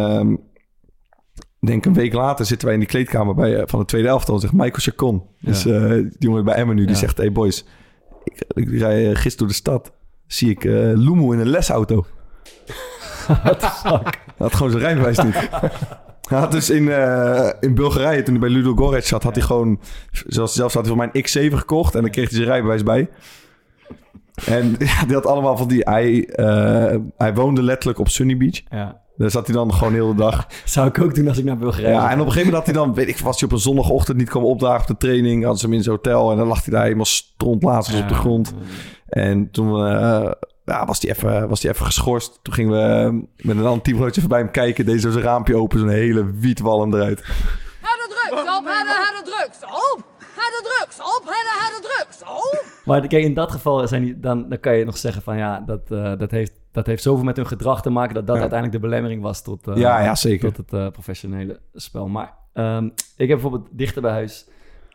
ik denk een week later zitten wij in die kleedkamer bij, eh, van de tweede elftal. Zegt Michael Chacon, dus die jongen bij Emmen nu, die zegt... Hey boys, ik, ik rij gisteren door de stad. Zie ik eh Loemo in een lesauto. *laughs* Hij had gewoon zijn rijbewijs niet. Hij had dus in, eh, in Bulgarije, toen hij bij Ludo Goretz zat, had hij gewoon... Zelfs, zelfs had hij voor mij een X7 gekocht en dan kreeg hij zijn rijbewijs bij. En *laughs* ja, die had allemaal van die... Hij, eh, hij woonde letterlijk op Sunny Beach. Ja. Daar zat hij dan gewoon heel de dag. Zou ik ook doen als ik naar Bulgarije Ja, en op een gegeven moment had hij dan, weet ik, was hij op een zondagochtend niet kwam opdagen op de training. Hadden ze hem in zijn hotel en dan lag hij daar helemaal strontlaatst op de grond. En toen eh, ja, was hij even, was even geschorst. Toen gingen we eh, met een ander teamgenootje voorbij hem kijken. Deed zo zijn raampje open, zo'n hele wietwalm eruit. Harde drugs, op, harde, harde drugs, op. Harde drugs, op, harde, harde drugs, op. Maar kijk, in dat geval zijn die, dan, dan kan je nog zeggen van ja, dat, eh, dat, heeft, dat heeft zoveel met hun gedrag te maken dat dat Ja. uiteindelijk de belemmering was tot, eh, Ja, ja, zeker. tot het eh, professionele spel. Maar ehm, ik heb bijvoorbeeld dichter bij huis.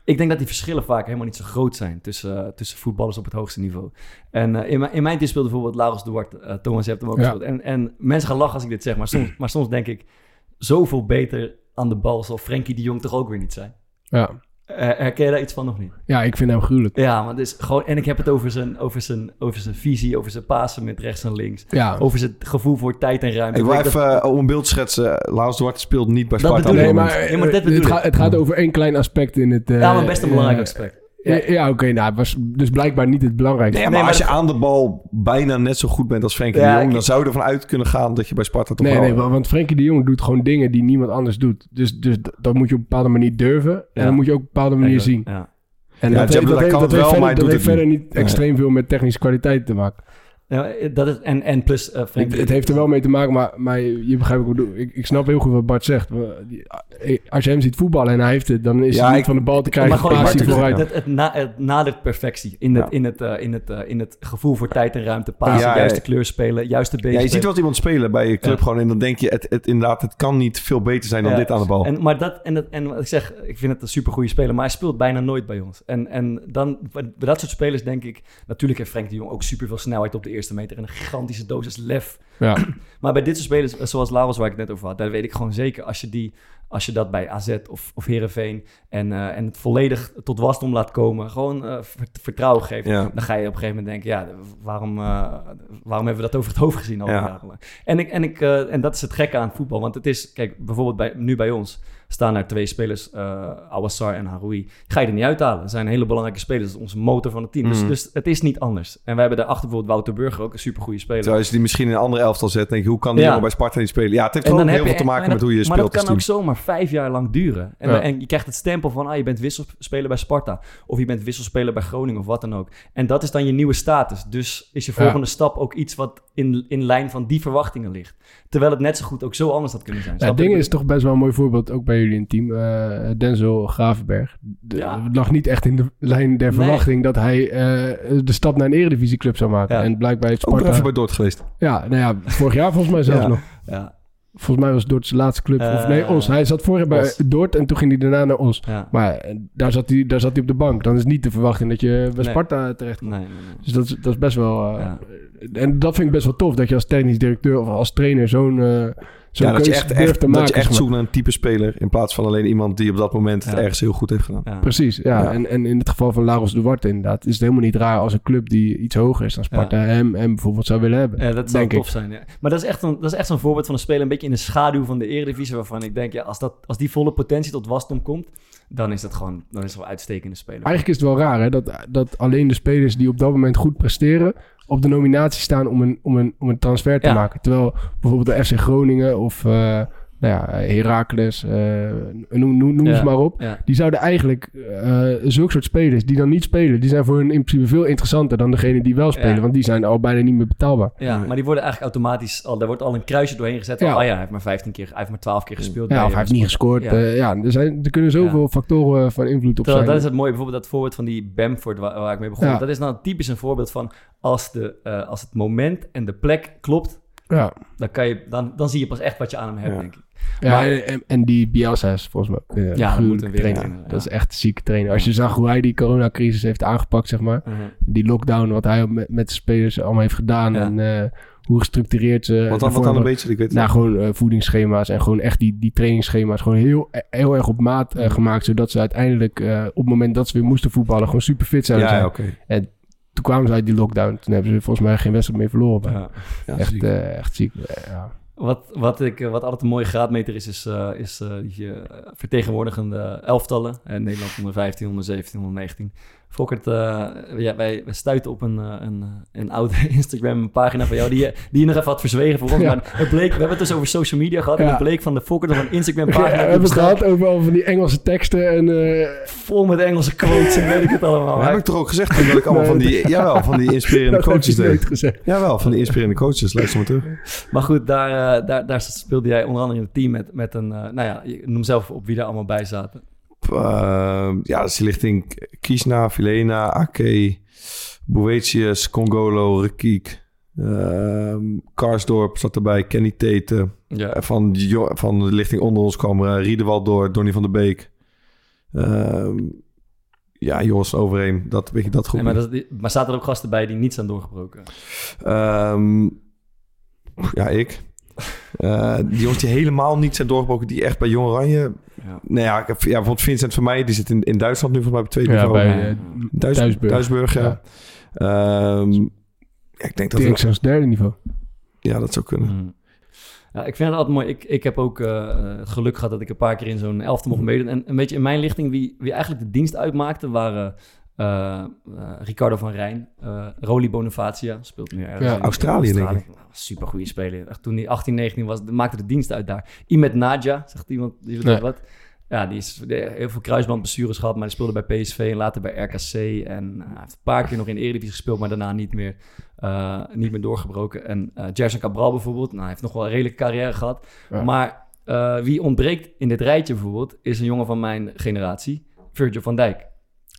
Ik denk dat die verschillen vaak helemaal niet zo groot zijn tussen, eh, tussen voetballers op het hoogste niveau. En eh, in, mijn, in mijn team speelde bijvoorbeeld Laurens Duarte. eh, Thomas, je hebt hem ook Ja. gespeeld. En, en mensen gaan lachen als ik dit zeg, maar soms, *clears throat* maar soms denk ik... zoveel beter aan de bal zal Frenkie de Jong toch ook weer niet zijn. Ja. Eh, herken je daar iets van of niet? ja, ik vind hem gruwelijk. Ja, maar dus gewoon, en ik heb het over zijn, over, zijn, over zijn visie, over zijn pasen met rechts en links. Ja. Over zijn gevoel voor tijd en ruimte. Ik wil dat- even eh, om een beeld schetsen. Laurens Duarte speelt niet bij Dat Sparta. bedoel ik. dit Nee, maar, Ja, maar dit eh, bedoel het, ik. gaat, het gaat over één klein aspect in het... eh, ja, maar best een belangrijk aspect. Ja, ja oké. nou, het was dus blijkbaar niet het belangrijkste. Nee, maar, Nee, maar als je aan de bal bijna net zo goed bent als Frenkie Ja, de Jong... dan zou je ervan uit kunnen gaan dat je bij Sparta toch Nee, wel... nee, wa- want Frenkie de Jong doet gewoon dingen die niemand anders doet. Dus, dus dat moet je op een bepaalde manier durven. En dat moet je ook op een bepaalde manier zien. Ja. En Ja, dat, heeft, dat, heeft, wel, maar verder, dat heeft verder niet. niet extreem veel met technische kwaliteit te maken. Ja, dat is, en, en plus eh Het, Frenkie... het heeft er wel mee te maken, maar, maar je, je begrijpt wat ik bedoel. Ik, ik snap heel goed wat Bart zegt. Maar eh, Als je hem ziet voetballen en hij heeft het, dan is Ja, hij niet ik- van de bal te maar krijgen. gewoon, hij het, vooruit. het, het, na, het nadert perfectie in het, Ja. in, het, eh, in, het, in het gevoel voor tijd en ruimte. Pasen, Ja, juiste ja. kleur spelen, juiste been Ja, je ziet wat iemand spelen bij je club Ja. gewoon... en dan denk je, het, het, inderdaad, het kan niet veel beter zijn dan Ja, dit aan de bal. En, maar dat, en, dat, en wat ik zeg, ik vind het een supergoeie speler, maar hij speelt bijna nooit bij ons. En, en dan, bij dat soort spelers denk ik, natuurlijk heeft Frenkie de Jong ook superveel snelheid op de eerste meter en een gigantische dosis lef. Ja. *clears throat* Maar bij dit soort spelers, eh, zoals Laurens waar ik het net over had, daar weet ik gewoon zeker, als je, die, als je dat bij AZ of, of Heerenveen en, eh, en het volledig tot wasdom laat komen, gewoon eh, ver- vertrouwen geeft, Ja. dan ga je op een gegeven moment denken, ja, waarom, waarom hebben we dat over het hoofd gezien al Ja. En, ik, en, ik, en dat is het gekke aan het voetbal. Want het is, kijk, bijvoorbeeld bij, nu bij ons staan er twee spelers, Awassar en Haroui. Ga je er niet uithalen. Dat zijn hele belangrijke spelers. Dat is onze motor van het team. Dus, Mhm. dus het is niet anders. En wij hebben daarachter bijvoorbeeld Wouter Burger, ook een supergoeie speler. Als je die misschien in een andere elftal zet... denk je, hoe kan die Ja. jongen bij Sparta niet spelen? Ja, het heeft gewoon heel veel te maken en met dat- hoe je Maar speelt dat kan ook zomaar vijf jaar lang duren. En, Ja. en je krijgt het stempel van, ah, je bent wisselspeler bij Sparta. Of je bent wisselspeler bij Groningen of wat dan ook. En dat is dan je nieuwe status. Dus is je Ja. volgende stap ook iets wat in, in lijn van die verwachtingen ligt. Terwijl het net zo goed ook zo anders had kunnen zijn. Ja, het ding is toch best wel een mooi voorbeeld, ook bij jullie in het team. Eh, Denzel Gravenberg. De- Ja. Het lag niet echt in de lijn der Nee. verwachting dat hij eh, de stap naar een eredivisieclub zou maken. Ja. En blijkbaar heeft Ook Sparta... even bij Dordt geweest. Ja, nou ja, vorig jaar volgens mij zelfs Ja. nog. Ja, Volgens mij was zijn laatste club. of Eh, nee, Os. Hij zat vorig bij Os. Dordt en toen ging hij daarna naar Os. ja. Maar eh, daar zat, hij, daar zat hij op de bank. Dan is niet de verwachting dat je bij Nee. Sparta terecht komt. Nee, nee, nee. Dus dat is, dat is best wel... eh, Ja. En dat vind ik best wel tof. Dat je als technisch directeur of als trainer zo'n zo'n Ja, dat je echt, echt, te dat maken. je echt zeg maar. zoekt naar een type speler... in plaats van alleen iemand die op dat moment het ergens heel goed heeft gedaan. Ja. Precies, ja. Ja. En, en in het geval van Laros Duarte inderdaad... is het helemaal niet raar als een club die iets hoger is dan Sparta... hem, hem bijvoorbeeld zou willen hebben. Ja, dat zou tof zijn. Ja. Maar dat is, echt een, dat is echt zo'n voorbeeld van een speler een beetje in de schaduw van de Eredivisie, waarvan ik denk, ja, als, dat, als die volle potentie tot wasdom komt, dan is dat gewoon, dan is het wel uitstekende speler. Eigenlijk is het wel raar hè, dat, dat alleen de spelers die op dat moment goed presteren... op de nominatie staan om een, om een, om een transfer te Ja. maken. Terwijl bijvoorbeeld de FC Groningen of uh, nou ja, Heracles, uh, noem, noem, noem Ja. ze maar op... Ja. die zouden eigenlijk uh, zulke soort spelers die dan niet spelen... die zijn voor hun in principe veel interessanter dan degene die wel spelen... Ja. want die zijn al bijna niet meer betaalbaar. Ja, maar die worden eigenlijk automatisch al, daar wordt al een kruisje doorheen gezet. Ja. Ja. Oh ja, hij heeft maar 15 keer, hij heeft maar 12 keer gespeeld. Ja, of hij eh, heeft niet gescoord. Ja. Er, zijn, er kunnen zoveel factoren van invloed op Terwijl, zijn. dat is het mooie, bijvoorbeeld dat voorbeeld van die Bamford waar, waar ik mee begon. Ja. Dat is nou typisch een voorbeeld van als, de, uh, als het moment en de plek klopt, ja. dan, kan je, dan, dan zie je pas echt wat je aan hem hebt, Ja. denk ik. Ja, Maar- en, en die Bielsa is volgens mij uh, Ja, dat moet een trainer. ja. Dat is echt een zieke trainer. Als je zag hoe hij die coronacrisis heeft aangepakt, zeg maar. Uh-huh. Die lockdown, wat hij met, met de spelers allemaal heeft gedaan. Ja. En uh, hoe gestructureerd ze... Wat dan, wat dan een beetje, ik weet het Nou, gewoon uh, voedingsschema's en gewoon echt die, die trainingsschema's gewoon heel, heel erg op maat uh, gemaakt. Zodat ze uiteindelijk uh, op het moment dat ze weer moesten voetballen gewoon super fit zouden ja, zijn. Okay. En toen kwamen ze uit die lockdown. Toen hebben ze volgens mij geen wedstrijd meer verloren. Ja. Ja, echt, ziek. uh, echt ziek. Ja. Wat, wat, ik, eh, wat altijd een mooie graadmeter is, is, eh, is eh, eh, vertegenwoordigende elftallen. Eh, Nederland onder 15, onder 17, onder 19. Fokkert, eh, ja, wij, wij stuiten op een, een, een oude *laughs* Instagram-pagina van jou... Die, je- die je nog even had verzwegen voor ons. Ja. Maar het bleek, we hebben het dus over social media gehad... en het bleek van de Fokkert nog een Ja, Instagram-pagina... we hebben het gehad over, over die Engelse teksten en... eh, Vol met Engelse quotes en weet ik het allemaal. Maar heb ik toch ook gezegd toen dat ik allemaal van die, jawel, van die inspirerende *laughs* coaches je deed. gezegd. Jawel, van die inspirerende coaches. Luister maar terug. Maar goed, daar, daar, daar speelde jij onder andere in het team met, met een... eh, nou ja, noem zelf op wie daar allemaal bij zaten. Uh, ja, dat is lichting Kiesna, Filena, Ake, Boetius, Congolo, Rekiek. ehm, Karsdorp zat erbij, Kenny Tete. Ja. Eh, Van, van de lichting onder ons kwam uh, Riedewald door, Donny van der Beek. Ehm, ja, Joris van Overheem, dat, weet je, dat goed. Nee, maar, dat, maar zaten er ook gasten bij die niet zijn doorgebroken? Ehm, ja, ik. Eh, die jongens die helemaal niet zijn doorgebroken, die echt bij Jong Oranje... Ja. Nou ja, ik heb, ja, bijvoorbeeld Vincent van mij, die zit in, in Duitsland nu volgens mij op tweede Ja, niveau. bij eh, Duis- Duisburg. Duisburg, ja. Ehm, ja, ik denk dat... Ik zelfs derde niveau. Ja, dat zou kunnen. Mm. Ja, ik vind het altijd mooi. Ik, ik heb ook eh, het geluk gehad dat ik een paar keer in zo'n elfte mocht meedoen. En een beetje in mijn lichting, wie, wie eigenlijk de dienst uitmaakte, waren eh, eh, Ricardo van Rijn, eh Roli Bonifacia, speelt nu ergens Ja, in Australië, denk ik. Super goede speler. Echt, Toen hij 18, 19 was, maakte de dienst uit daar. Imet Nadja, zegt iemand, die Nee. wat. Ja, die is die heel veel kruisbandblessures gehad, maar die speelde bij PSV en later bij RKC. En hij heeft een paar keer nog in de Eredivisie gespeeld, maar daarna niet meer, eh, niet meer doorgebroken. En eh Gerson Cabral bijvoorbeeld, nou, hij heeft nog wel een redelijke carrière gehad. Ja. Maar eh, wie ontbreekt in dit rijtje bijvoorbeeld, is een jongen van mijn generatie, Virgil van Dijk.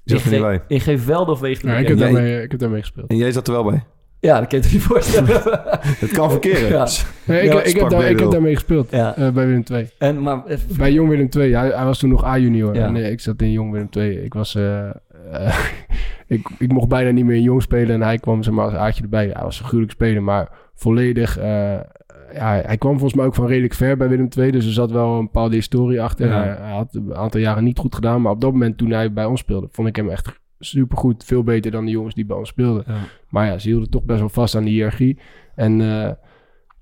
Zat er in, niet ge- bij. in geen veld of weeg te Ja, ik, heb jij- daarmee, ik heb daarmee gespeeld. En jij zat er wel bij. Ja, dat kan je je niet voorstellen. *laughs* Het kan verkeren. Ja. Nee, ik, Ja, ik, heb daar, ik heb daarmee gespeeld. Ja. eh, bij Willem II. En, maar, Bij Jong Willem II. Hij, hij was toen nog A-junior. Ja. En eh, ik zat in Jong Willem II. Ik was... eh, eh, *laughs* ik, ik mocht bijna niet meer in Jong spelen. En hij kwam zeg maar als aardje erbij. Hij was een gruwelijk speler, maar volledig... ja, hij kwam volgens mij ook van redelijk ver bij Willem II. Dus er zat wel een bepaalde historie achter. Ja. Hij, had een aantal jaren niet goed gedaan. Maar op dat moment toen hij bij ons speelde... vond ik hem echt supergoed. Veel beter dan de jongens die bij ons speelden. Ja. Maar ja, ze hielden toch best wel vast aan die hiërarchie. En eh, eh,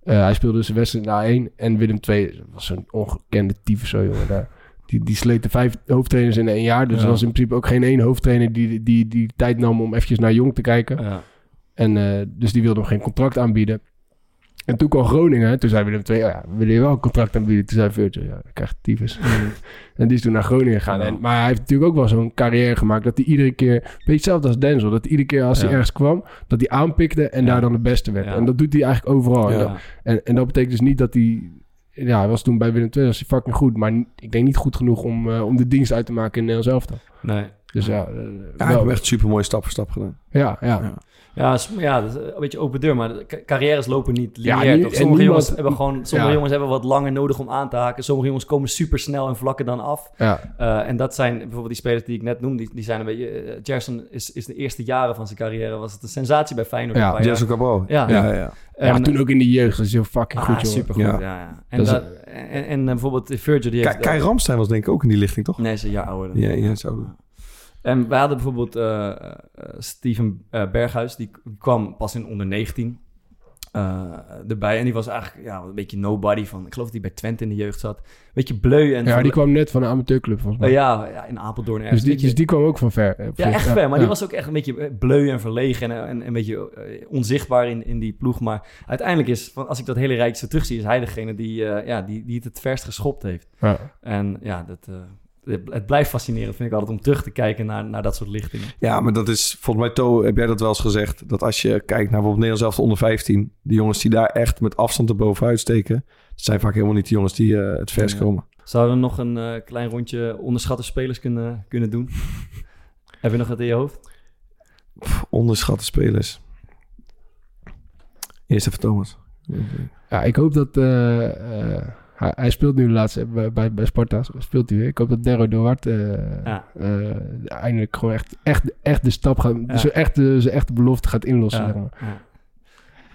hij speelde dus de wedstrijd na 1 en Willem II dat was zo'n ongekende tyfus zo, jongen. Daar. Die, die sleten vijf hoofdtrainers in één jaar. Dus Ja. er was in principe ook geen één hoofdtrainer die, die, die tijd nam om eventjes naar Jong te kijken. ja. En eh, dus die wilde hem geen contract aanbieden. En toen kwam Groningen. Toen zei Willem II, oh ja, willen je wel een contract aanbieden. Toen zei Virgil, ja, dan krijg je tyfus. *laughs* en die is toen naar Groningen gegaan. En, maar hij heeft natuurlijk ook wel zo'n carrière gemaakt... dat hij iedere keer, beetje hetzelfde als Denzel... dat hij iedere keer als hij ergens kwam... dat hij aanpikte en Ja. daar dan de beste werd. Ja. En dat doet hij eigenlijk overal. En, Ja. dat, en, en dat betekent dus niet dat hij... Ja, hij was toen bij Willem II was hij fucking goed. Maar ik denk niet goed genoeg om, eh, om de dienst uit te maken in Nederland zelf dan. Nee. Dus ja, eh, Ja, ik wel- heb echt super mooie stap voor stap gedaan. ja, ja. Ja. Ja, ja, dat is een beetje open deur, maar carrières lopen niet Ja, lineair. toch? Sommige niemand- jongens hebben gewoon, sommige Ja. jongens hebben wat langer nodig om aan te haken. Sommige jongens komen super snel en vlakken dan af. ja. Eh, en dat zijn bijvoorbeeld die spelers die ik net noemde, die, die zijn een beetje. Gerson is, is de eerste jaren van zijn carrière was het een sensatie bij Feyenoord. Ja. Jason Cabral. Ja. ja, ja. En, ja, toen ook in de jeugd. Dat is heel fucking ah, goed, jongen. supergoed. Ja. Ja. Ja, En, Dat is- dat- en, en, eh, bijvoorbeeld Virgil die Kai, heeft. Kai Ramstein was denk ik ook in die lichting, toch? nee, is een jaar ouder. dan- Ja, ja, zo. En we hadden bijvoorbeeld eh, Steven eh, Berghuis, die kwam pas in onder 19 eh, erbij. En die was eigenlijk ja, een beetje nobody van, ik geloof dat hij bij Twente in de jeugd zat. Beetje bleu en... Ja, die kwam net van een amateurclub volgens mij. Ja, ja, in Apeldoorn ergens. dus, die, Beetje- dus die kwam ook van ver. ja, zich. echt ver. Maar die was ook echt een beetje bleu en verlegen en, en een beetje onzichtbaar in, in die ploeg. Maar uiteindelijk is, van, als ik dat hele zo terugzie, is hij degene die, ja, die, die het het verst geschopt heeft. Ja. En ja, dat, het, blijft fascinerend, vind ik altijd, om terug te kijken naar, naar dat soort lichtingen. Ja, maar dat is, volgens mij, To, heb jij dat wel eens gezegd, dat als je kijkt naar bijvoorbeeld Nederland zelf onder 15, die jongens die daar echt met afstand erbovenuit steken, dat zijn vaak helemaal niet de jongens die eh, het vers Ja. komen. Zouden we nog een eh, klein rondje onderschatte spelers kunnen, kunnen doen? *laughs* Heb je nog wat in je hoofd? Pff, onderschatte spelers. Eerst even Thomas. Ja, ik hoop dat... eh, eh, hij, hij speelt nu de laatste bij, bij, Sparta. Speelt hij weer. Ik hoop dat Derro Duarte eh, Ja. eh, eindelijk gewoon echt, echt, echt de stap gaat... Zijn echte, zijn echte belofte gaat inlossen. Ja. zeg maar.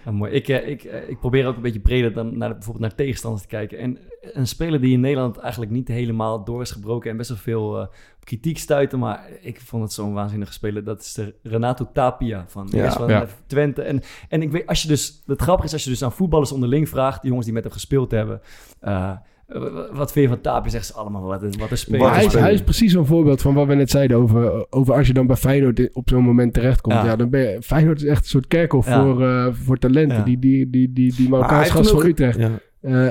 Ja. Mooi. Ik, eh, ik, eh, ik probeer ook een beetje breder dan naar, de- bijvoorbeeld naar tegenstanders te kijken. En een speler die in Nederland eigenlijk niet helemaal door is gebroken en best wel veel eh, kritiek stuitte, maar ik vond het zo'n waanzinnige speler. Dat is de Renato Tapia van, Ja. ja, van Ja. Twente. En, en ik weet, als je dus, het grappige is als je dus aan voetballers onderling vraagt, die jongens die met hem gespeeld hebben, eh, wat vind je van Tapia? Zeggen ze allemaal, wat, een- wat een speler. Hij, een is, speler. hij is precies zo'n voorbeeld van wat we net zeiden over, over als je dan bij Feyenoord op zo'n moment terechtkomt. Ja. Ja. dan ben je, Feyenoord is echt een soort kerkhof Ja. voor, eh, voor talenten. Ja. Die, die, die, die, die heeft gast van Utrecht. Ja. Eh,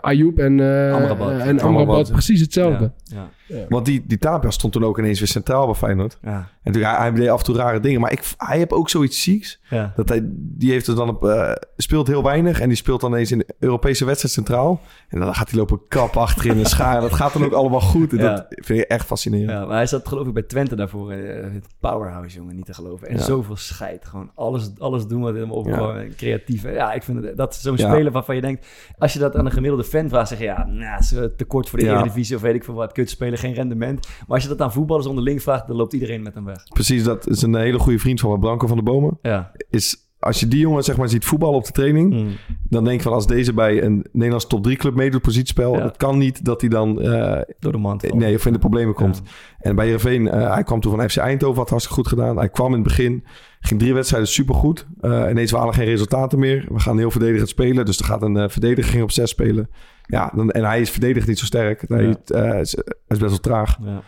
Ayoub. en, eh, Amrabat. en Amrabat, precies hetzelfde. Ja, Want die, die Tapia stond toen ook ineens weer centraal bij Feyenoord. ja, En natuurlijk, hij, hij deed af en toe rare dingen. Maar ik, hij heeft ook zoiets zieks. ja. Dat hij, die heeft er dan op, eh, speelt heel weinig. En die speelt dan eens in de Europese wedstrijd centraal. En dan gaat hij lopen kap achterin en scharen. Dat gaat dan ook allemaal goed. En dat vind ik echt fascinerend. Ja, maar hij zat geloof ik bij Twente daarvoor. eh, het powerhouse, jongen, niet te geloven. En zoveel scheid. Gewoon alles, alles doen wat hem opkomt. Ja. Creatief. Ja, ik vind het, dat zo'n speler waarvan je denkt... Als je dat aan een gemiddelde fan vraagt, zeg je... Ja, nou, is eh, te kort voor de. Eredivisie of weet ik veel wat. Kut spelen, geen rendement. Maar als je dat aan voetballers onderling vraagt, dan loopt iedereen met hem weg. Precies, dat is een hele goede vriend van me, Branko van de Bomen. Ja. Is, als je die jongen zeg maar ziet voetballen op de training... Mm. dan denk je van als deze bij een Nederlands top 3 club meedoet positiespel... Ja. het kan niet dat hij dan eh, Door de mand. valt. nee, of in de problemen komt. Ja. En bij Heerenveen, eh hij kwam toen van FC Eindhoven, had hartstikke goed gedaan. Hij kwam in het begin, ging drie wedstrijden supergoed. Eh ineens waren er geen resultaten meer. We gaan heel verdedigend spelen, dus er gaat een eh, verdediger ging op zes spelen. Ja, dan, en hij is verdedigend niet zo sterk. Hij, Ja. eh, is, hij is best wel traag. Ja.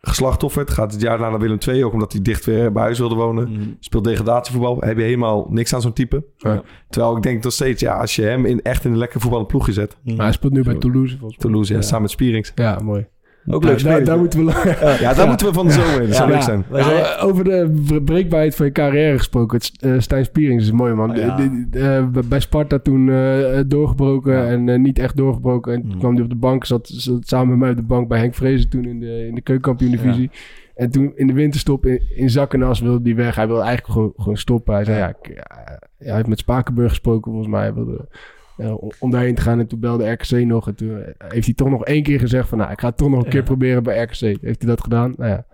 Geslachtofferd, gaat het jaar daarna naar Willem II, ook omdat hij dicht weer bij huis wilde wonen. Mm. Speelt degradatievoetbal, heb je helemaal niks aan zo'n type. Ja. Terwijl ik denk nog steeds, ja, als je hem in, echt in een lekker voetballend ploegje zet. Mm. Maar hij speelt nu bij Toulouse volgens mij. Toulouse, ja, samen met Spierings. Ja, mooi. Ook Ja, leuk daar, speler. daar moeten we... Ja, *laughs* daar moeten we van de zomer in. Dat zou Ja. leuk zijn. Wij Ja, zijn- eh, over de breekbaarheid van je carrière gesproken. Het, eh, Stijn Spierings is een mooie man. Ja. De- de- eh, bij- bij Sparta toen eh, doorgebroken Ja. en niet echt doorgebroken. En Mm. toen kwam hij op de bank, zat, zat samen met mij op de bank bij Henk Vrezen toen in de, in de keukenkampioen-divisie. En toen in de winterstop in, in zak en as wilde hij weg. Hij wilde eigenlijk gewoon, gewoon stoppen. Hij zei, ja, ik- ja, hij heeft met Spakenburg gesproken volgens mij. Hij wilde, om- daarheen te gaan. En toen belde RKC nog. En toen eh, heeft hij toch nog één keer gezegd van... Nou, ik ga het toch nog een keer proberen bij RKC. Heeft hij dat gedaan? Nou ja.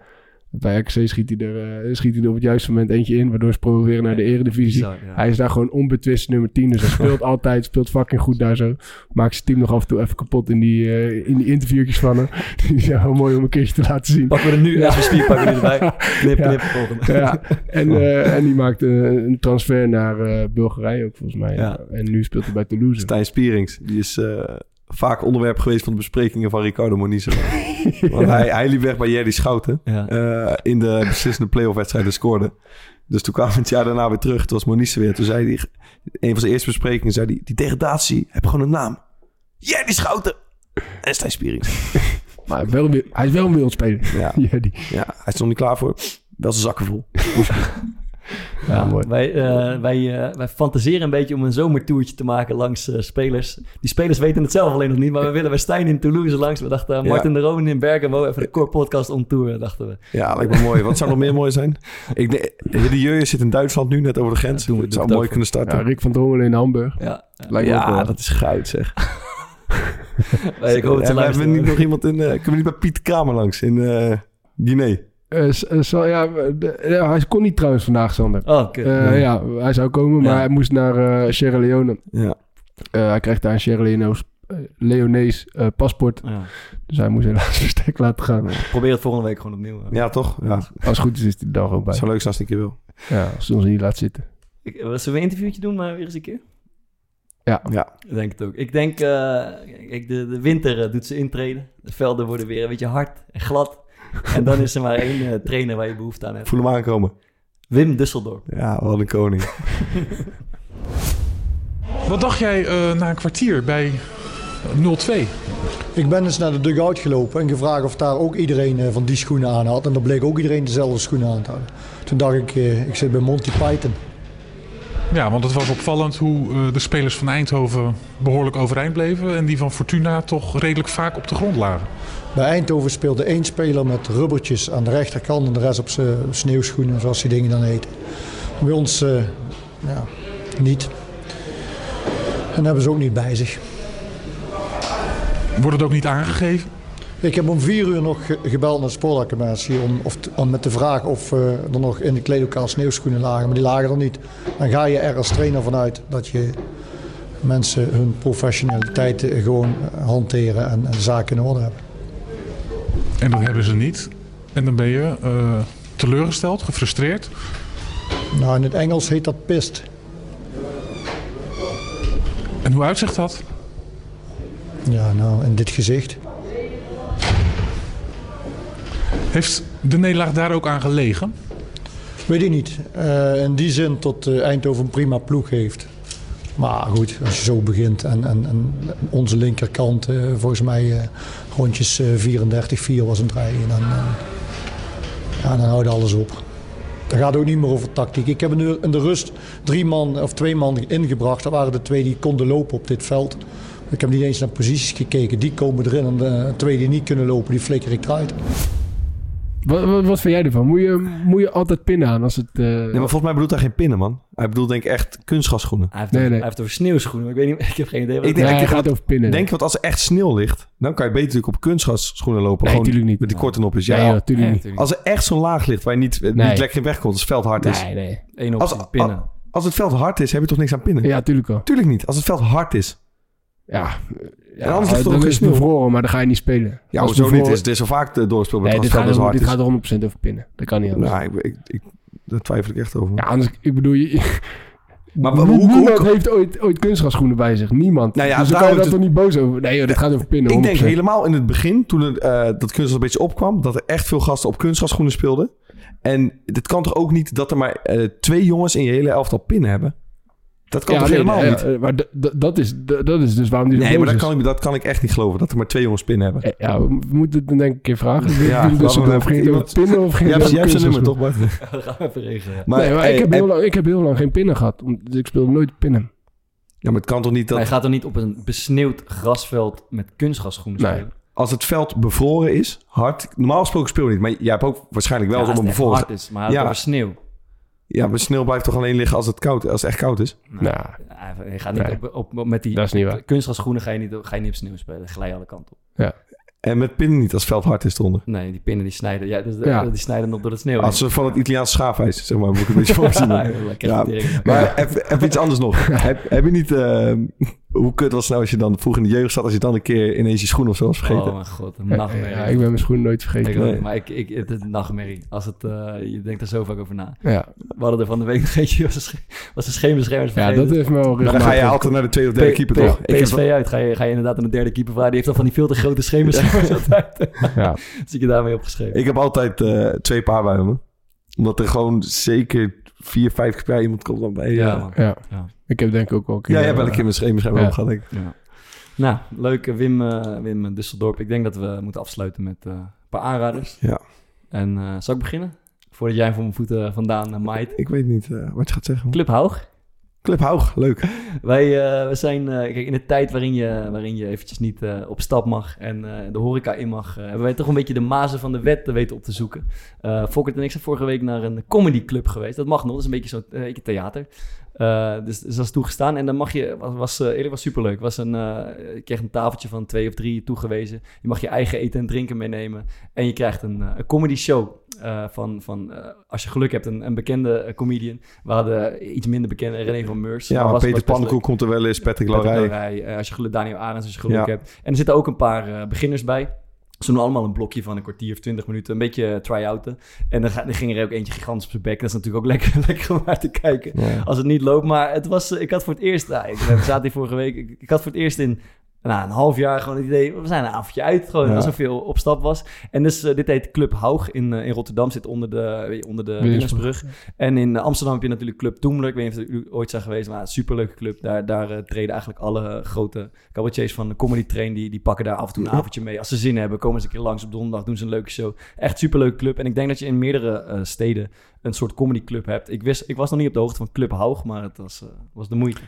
Bij RKC schiet hij, er, eh, schiet hij er op het juiste moment eentje in. Waardoor ze proberen naar de eredivisie. Bizar, ja. Hij is daar gewoon onbetwist nummer 10. Dus hij *laughs* speelt altijd, speelt fucking goed daar zo. Maakt zijn team nog af en toe even kapot in die, eh, in die interviewtjes van hem. *laughs* Die zijn wel mooi om een keertje te laten zien. Pakken we er nu, we spier pakken we er erbij. *laughs* Knip, Ja. knip, volgende. Ja, en, eh, en die maakte een transfer naar eh, Bulgarije ook volgens mij. Ja. En nu speelt hij bij Toulouse. Stijn Spierings, die is eh, vaak onderwerp geweest van de besprekingen van Ricardo Moniz. *laughs* Want hij, hij liep weg bij Jerry Schouten Ja. eh, in de beslissende playoff wedstrijden scoorde. Dus toen kwam het jaar daarna weer terug. Toen was Moniz er weer. Toen zei hij, een van zijn eerste besprekingen, zei hij, die degradatie heb gewoon een naam. Jerry Schouten en Stijn Spierings. *laughs* Maar hij is wel, hij is wel een wereldspeler. Ja, *laughs* Ja, hij is er nog niet klaar voor. Wel zijn zakken vol. Ja, mooi. Wij, eh, wij, eh, wij fantaseren een beetje om een zomertoertje te maken langs eh, spelers. Die spelers weten het zelf alleen nog niet, maar we willen bij Stijn in Toulouse langs. We dachten, Ja. Martin de Roon in Bergamo, even de core podcast on tour, dachten we. Ja, lijkt me mooi. Wat zou nog meer mooi zijn? Ik denk, de Jurje zit in Duitsland nu, net over de grens. Ja, doen we- het zou we het mooi kunnen starten. Ja, Rick van Drongelen in Hamburg. Ja, Lijkt me ook Ja, dat is goud zeg. *laughs* Wij- ik hoop het te en we hebben niet nog iemand in... kunnen we niet bij Piet Kramer langs in eh Guinea? Eh, eh, ja, de- ja, hij kon niet trouwens vandaag, Sander. Oh. Eh, ja, hij zou komen, maar Ja. hij moest naar eh, Sierra Leone. Ja. Eh, hij krijgt daar een Sierra Leonees, eh, Leonees paspoort. Ja. Dus hij moest helaas *laughs* verstek laten gaan. Probeer het volgende week gewoon opnieuw. ja, toch? Ja. Als het goed is, is hij dan gewoon bij. Zou leuk als het een keer wil. Ja, als hij ons niet laat zitten. Ik, zullen we een interviewtje doen, maar weer eens een keer? Ja. Ja. Ik denk het ook. Ik denk, eh, kijk, de, de winter doet ze intreden. De velden worden weer een beetje hard en glad. *laughs* En dan is er maar één eh, trainer waar je behoefte aan hebt. Voel hem aankomen. Wim Dusseldorp. Ja, wat een koning. *laughs* Wat dacht jij eh, na een kwartier bij 0-2? Ik ben eens naar de dugout gelopen en gevraagd of daar ook iedereen eh, van die schoenen aan had. En dan bleek ook iedereen dezelfde schoenen aan te hebben. Toen dacht ik, eh, ik zit bij Monty Python. Ja, want het was opvallend hoe eh, de spelers van Eindhoven behoorlijk overeind bleven. En die van Fortuna toch redelijk vaak op de grond lagen. Bij Eindhoven speelde één speler met rubbertjes aan de rechterkant en de rest op zijn sneeuwschoenen, zoals die dingen dan heten. Bij ons eh, ja, niet. En hebben ze ook niet bij zich. Wordt het ook niet aangegeven? Ik heb om vier uur nog ge- gebeld naar de sportacclimatie om, of om met de vraag of eh, er nog in de kleedlokaal sneeuwschoenen lagen. Maar die lagen er niet. Dan ga je er als trainer vanuit dat je mensen hun professionaliteit eh, gewoon eh, hanteren en, zaken in orde hebben. En dat hebben ze niet. En dan ben je teleurgesteld, gefrustreerd. Nou, in het Engels heet dat pist. En hoe uitzicht dat? Ja, nou, in dit gezicht. Heeft de nederlaag daar ook aan gelegen? Weet ik niet. Eh, in die zin tot eh, Eindhoven een prima ploeg heeft. Maar goed, als je zo begint en, en, en onze linkerkant, eh, volgens mij rondjes eh, 34-4 was een draai. En dan, ja, dan houdt alles op. Dan gaat ook niet meer over tactiek. Ik heb in de rust drie man of twee man ingebracht. Dat waren de twee die konden lopen op dit veld. Ik heb niet eens naar posities gekeken. Die komen erin en de twee die niet kunnen lopen, die flikker ik eruit. Wat, wat, wat vind jij ervan? Moet je, moet je altijd pinnen aan als het... eh, Nee, maar volgens mij bedoelt hij geen pinnen, man. Hij bedoelt denk ik echt kunstgrasschoenen. Hij heeft, Nee, over, nee. hij heeft over sneeuwschoenen. Ik weet niet, *laughs* ik heb geen idee. Wat Ik denk, Nee, ik gaat over pinnen. denk, want als er echt sneeuw ligt, dan kan je beter natuurlijk op kunstgrasschoenen lopen. Nee, gewoon tuurlijk niet. Met die korte nopjes. Ja, nee, natuurlijk Nee, niet. natuurlijk als er echt zo'n laag ligt waar je niet, eh, Nee. niet lekker in wegkomt, als het veld hard is. Nee, nee. Eén Als, optie, pinnen. als het veld hard is, heb je toch niks aan pinnen? Ja, tuurlijk wel. Tuurlijk niet. Als het veld hard is. Ja, ja anders ligt er dan ook geen is het bevroren, maar dan ga je niet spelen. Ja, hoezo niet? is, het is zo vaak de Nee, dit gaat, zo er, dit gaat er 100% over pinnen. Dat kan niet anders. Nou, ik, ik, ik, daar twijfel ik echt over. Ja, anders, ik bedoel, je, *laughs* Maar nie- hoe- hoe- niemand hoe- heeft ooit, ooit kunstgrasschoenen bij zich. Niemand. Nou ja, dus daar kan je dat het- toch niet boos over? Nee, joh, dit gaat over pinnen. Ik denk 100%. helemaal in het begin, toen het, eh, dat kunstgras een beetje opkwam, dat er echt veel gasten op kunstgrasschoenen speelden. En het kan toch ook niet dat er maar eh, twee jongens in je hele elftal pinnen hebben? Dat kan Ja, toch nee, helemaal nee, niet? eh, maar dat is, dat is dus waarom die Nee, maar dat kan, ik, dat kan ik echt niet geloven, dat er maar twee jongens pinnen hebben. Eh, Ja, we moeten het dan denk ik een keer vragen. Ja, *laughs* Ja, dus we of even ging iemand- pinnen of ging jij hebt zijn nummer toch, Bart? Dat *laughs* gaan we even regelen. Maar, nee, maar hey, ik, heb heel lang, ik heb heel lang geen pinnen gehad. Dus ik speelde nooit pinnen. Ja, maar het kan toch niet dat Hij gaat er niet op een besneeuwd grasveld met kunstgrasschoenen Nee. spelen. als het veld bevroren is, hard... Normaal gesproken speel je niet, maar jij hebt ook waarschijnlijk wel Ja, eens op als een bevroren... hard is, maar Ja. sneeuw. Ja, maar sneeuw blijft toch alleen liggen als het, koud, als het echt koud is? Nou, Hij hij gaat niet Nee. op, op, op- met die dat is niet waar. kunstgrasschoenen ga je niet, ga je niet op sneeuw spelen. Glij je alle kanten op. En met pinnen niet als het veld hard is eronder. Nee, die pinnen die snijden. Ja, dus, Ja. die snijden nog door het sneeuw. Als ze van het Italiaanse schaafijs, zeg maar, moet ik een beetje *laughs* voorzien. Ja, Ja. Maar even, even iets anders nog. *laughs* heb, heb je niet... eh, hoe kut was het nou als je dan vroeg in de jeugd zat... als je dan een keer ineens je schoen of zo was vergeten? Oh mijn god, een Ja, nachtmerrie. ja, ik ben mijn schoenen nooit vergeten. Ik ook, Nee. Maar ik, ik, het is een nachtmerrie. Als het, eh, je denkt er zo vaak over na. Ja, We hadden er van de week nog eentje, was een, sche- was een scheenbeschermers ja vergeten. dat heeft me wel dan ga je altijd naar de tweede of derde P- keeper, P- toch? Ik heb- PSV uit, ga je, ga je inderdaad aan de derde keeper vragen. Die heeft dan van die veel te grote scheenbeschermers altijd. *laughs* Ja. *laughs* Zie je daarmee opgeschreven. Ik heb altijd eh, twee paar bij me. Omdat er gewoon zeker vier, vijf keer per jaar iemand komt dan bij. ja, Ja, man. Ja. Ja. ik heb denk ik ook wel een keer... ja, jij hebt wel een eh, keer mijn scheenbeschermer Ja. op gehad, denk ik. Nou, leuk eh, Wim, eh Wim Dusseldorp. Ik denk dat we moeten afsluiten met eh, een paar aanraders. Ja. En eh, zal ik beginnen? Voordat jij voor mijn voeten vandaan uh, maait. Ik weet niet eh, wat je gaat zeggen. Club Haug. Club Haug, leuk. Wij eh, we zijn, eh, kijk, in de tijd waarin je, waarin je eventjes niet eh, op stap mag en de horeca in mag, hebben wij toch een beetje de mazen van de wet te weten op te zoeken. Fokkert en ik zijn vorige week naar een comedyclub geweest. Dat mag nog, dat is een beetje zo'n theater. Eh, dus, dus dat is toegestaan. En dan mag je, was, was, eh, eerlijk was superleuk. Was een, eh, je kreeg een tafeltje van twee of drie toegewezen. Je mag je eigen eten en drinken meenemen. En je krijgt een, eh, een comedy show van, van als je geluk hebt, een, een bekende comedian. We hadden iets minder bekende, René van Meurs. Ja, Maar maar was- Peter Pannenkoek komt er wel eens, Patrick eh, als je geluk, Daniel Arends als je geluk Ja. hebt. En er zitten ook een paar beginners bij. Ze doen allemaal een blokje van een kwartier of twintig minuten. Een beetje eh, try-outen. En dan, ging er ook eentje gigantisch op zijn bek. Dat is natuurlijk ook lekker, *laughs* lekker om naar te kijken. Ja. Als het niet loopt. Maar het was, eh, ik had voor het eerst... Nou, ik, zaten hier vorige week. Ik, ik had voor het eerst in nou, een half jaar gewoon het idee... We zijn een avondje uit. Gewoon Ja. alsof je op stap was. En dus eh, dit heet Club Haug in, eh, in Rotterdam. Zit onder de, je, onder de Willemsbrug. En in eh, Amsterdam heb je natuurlijk Club Toemler. Ik weet niet of jullie ooit zijn geweest, maar een superleuke club. Daar, daar eh, treden eigenlijk alle grote cabaretiers van de Comedy Train. Die, die pakken daar af en toe een avondje mee. Als ze zin hebben, komen ze een keer langs op donderdag, doen ze een leuke show. Echt superleuke club. En ik denk dat je in meerdere eh, steden een soort comedy club hebt. Ik, wist, ik was nog niet op de hoogte van Club Haug, maar het was, eh, was de moeite.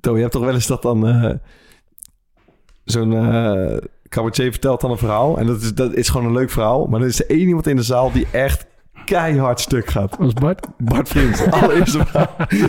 To, je hebt toch wel eens dat dan eh, zo'n eh cabaretier vertelt dan een verhaal. En dat is, dat is gewoon een leuk verhaal. Maar er is één iemand in de zaal die echt keihard stuk gaat. Was Bart? Bart Vriends, *laughs* allereerste.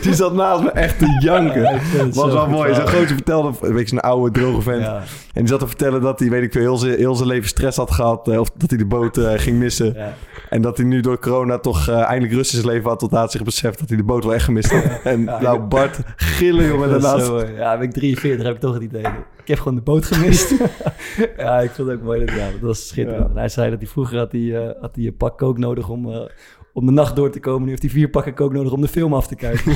Die zat naast me echt te janken. Ja, was wel mooi. Zo'n verhaal. gozer vertelde, een beetje een oude, droge vent. Ja. En die zat te vertellen dat hij, weet ik veel, heel zijn, heel zijn leven stress had gehad. eh, Of dat hij de boot eh, ging missen. Ja. En dat hij nu door corona toch eh, eindelijk rust in zijn leven had. Tot hij zich beseft dat hij de boot wel echt gemist had. En nou, Bart, gillen jongen daarnaast. zo, ja, ben ik 43, heb ik toch het idee. Ik heb gewoon de boot gemist. *laughs* ja, ik vond het ook mooi. Dat, ja, dat was schitterend. En hij zei dat hij vroeger had hij, had hij een pak kook nodig om, om de nacht door te komen. Nu heeft hij vier pakken kook nodig om de film af te kijken.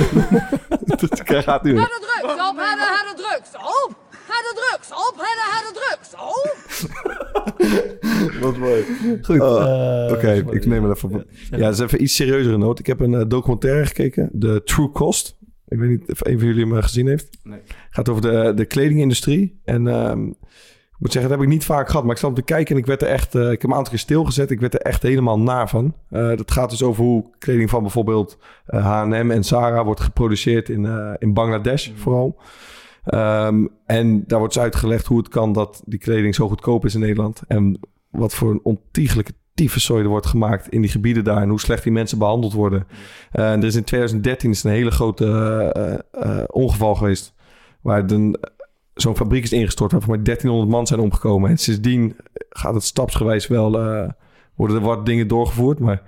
*laughs* dat gaat nu. Ga de drugs op, ga de, drugs op. Ga de drugs op, de, de drugs op. *laughs* Wat mooi. Goed. Oh, eh, Oké, ik neem het even op. Ja, dat is even iets serieuzere noot. Ik heb een eh, documentaire gekeken, The True Cost. Ik weet niet of een van jullie hem eh, gezien heeft. Nee. gaat over de, de kledingindustrie. En ehm, ik moet zeggen, dat heb ik niet vaak gehad. Maar ik zat om te kijken en ik werd er echt... eh, ik heb een aantal keer stilgezet. Ik werd er echt helemaal naar van. Eh, dat gaat dus over hoe kleding van bijvoorbeeld eh, H&M en Zara... wordt geproduceerd in, in Bangladesh vooral. Ehm, en daar wordt dus uitgelegd hoe het kan dat die kleding zo goedkoop is in Nederland. En wat voor een ontiegelijke tyfuszooi er wordt gemaakt in die gebieden daar. En hoe slecht die mensen behandeld worden. En er is in 2013 is een hele grote ongeval geweest. Waar een- zo'n fabriek is ingestort. Waarvan maar 1300 man zijn omgekomen. En sindsdien gaat het stapsgewijs wel... eh, worden er wat dingen doorgevoerd. Maar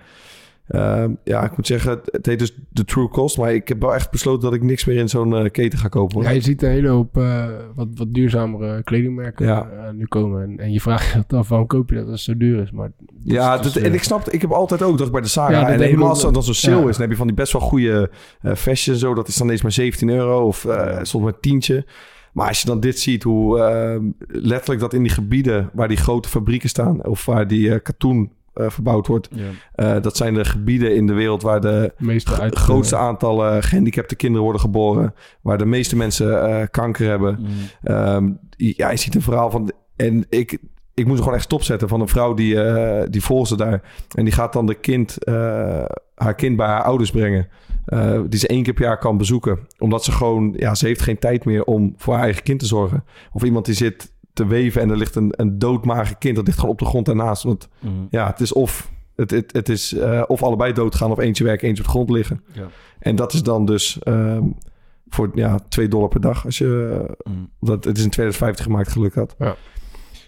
eh, ja, ik moet zeggen, het, heet dus de True Cost. Maar ik heb wel echt besloten dat ik niks meer in zo'n eh, keten ga kopen. hoor. Ja, je ziet een hele hoop eh, wat, wat duurzamere kledingmerken Ja. nu komen. En, en je vraagt je af, waarom koop je dat als het zo duur is? Maar Ja, is dus, dat- en ik snap, ik heb altijd ook dat bij de. Ja, dat en helemaal als dat zo'n sale Ja. is, dan heb je van die best wel goede eh fashion en zo. Dat is dan eens maar 17 euro of soms maar tientje. Maar als je dan dit ziet, hoe eh, letterlijk dat in die gebieden waar die grote fabrieken staan, of waar die eh, katoen eh, verbouwd wordt, Ja. eh, dat zijn de gebieden in de wereld waar de meeste g- uit- grootste aantallen gehandicapte kinderen worden geboren, waar de meeste mensen kanker hebben. Mm. Ehm, ja, je ziet een verhaal van. En ik, ik moest er gewoon echt stopzetten van een vrouw die, die volgt ze daar. En die gaat dan de kind, haar kind bij haar ouders brengen. Eh, die ze één keer per jaar kan bezoeken. Omdat ze gewoon, ja, ze heeft geen tijd meer om voor haar eigen kind te zorgen. Of iemand die zit te weven en er ligt een, een doodmager kind. Dat ligt gewoon op de grond daarnaast. Want Mm. ja, het is of, het, het, het is, eh, of allebei doodgaan of eentje werken, eentje op de grond liggen. Ja. En dat is dan dus ehm, voor ja, 2 dollar per dag. Als je, Mm. dat, het is in 2050 gemaakt, geluk had. Ja.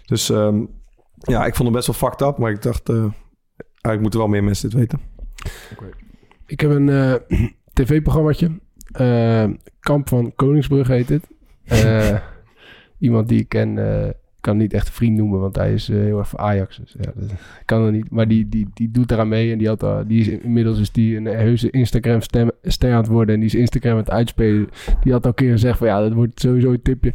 Dus ehm, ja, ik vond hem best wel fucked up. Maar ik dacht, eh eigenlijk moeten wel meer mensen dit weten. Ik heb een eh, *clears throat* tv-programmaatje. Eh, Kamp van Koningsbrug heet het. Eh, *laughs* iemand die ik ken, kan niet echt een vriend noemen, want hij is heel erg voor Ajax. Dus, ja, *laughs* kan er niet. Maar die, die, die doet eraan mee en die had, al- die is inmiddels is die een heuse Instagram stem, ster aan het worden en die is Instagram aan het uitspelen. Die had al een keer gezegd van ja, dat wordt sowieso een tipje.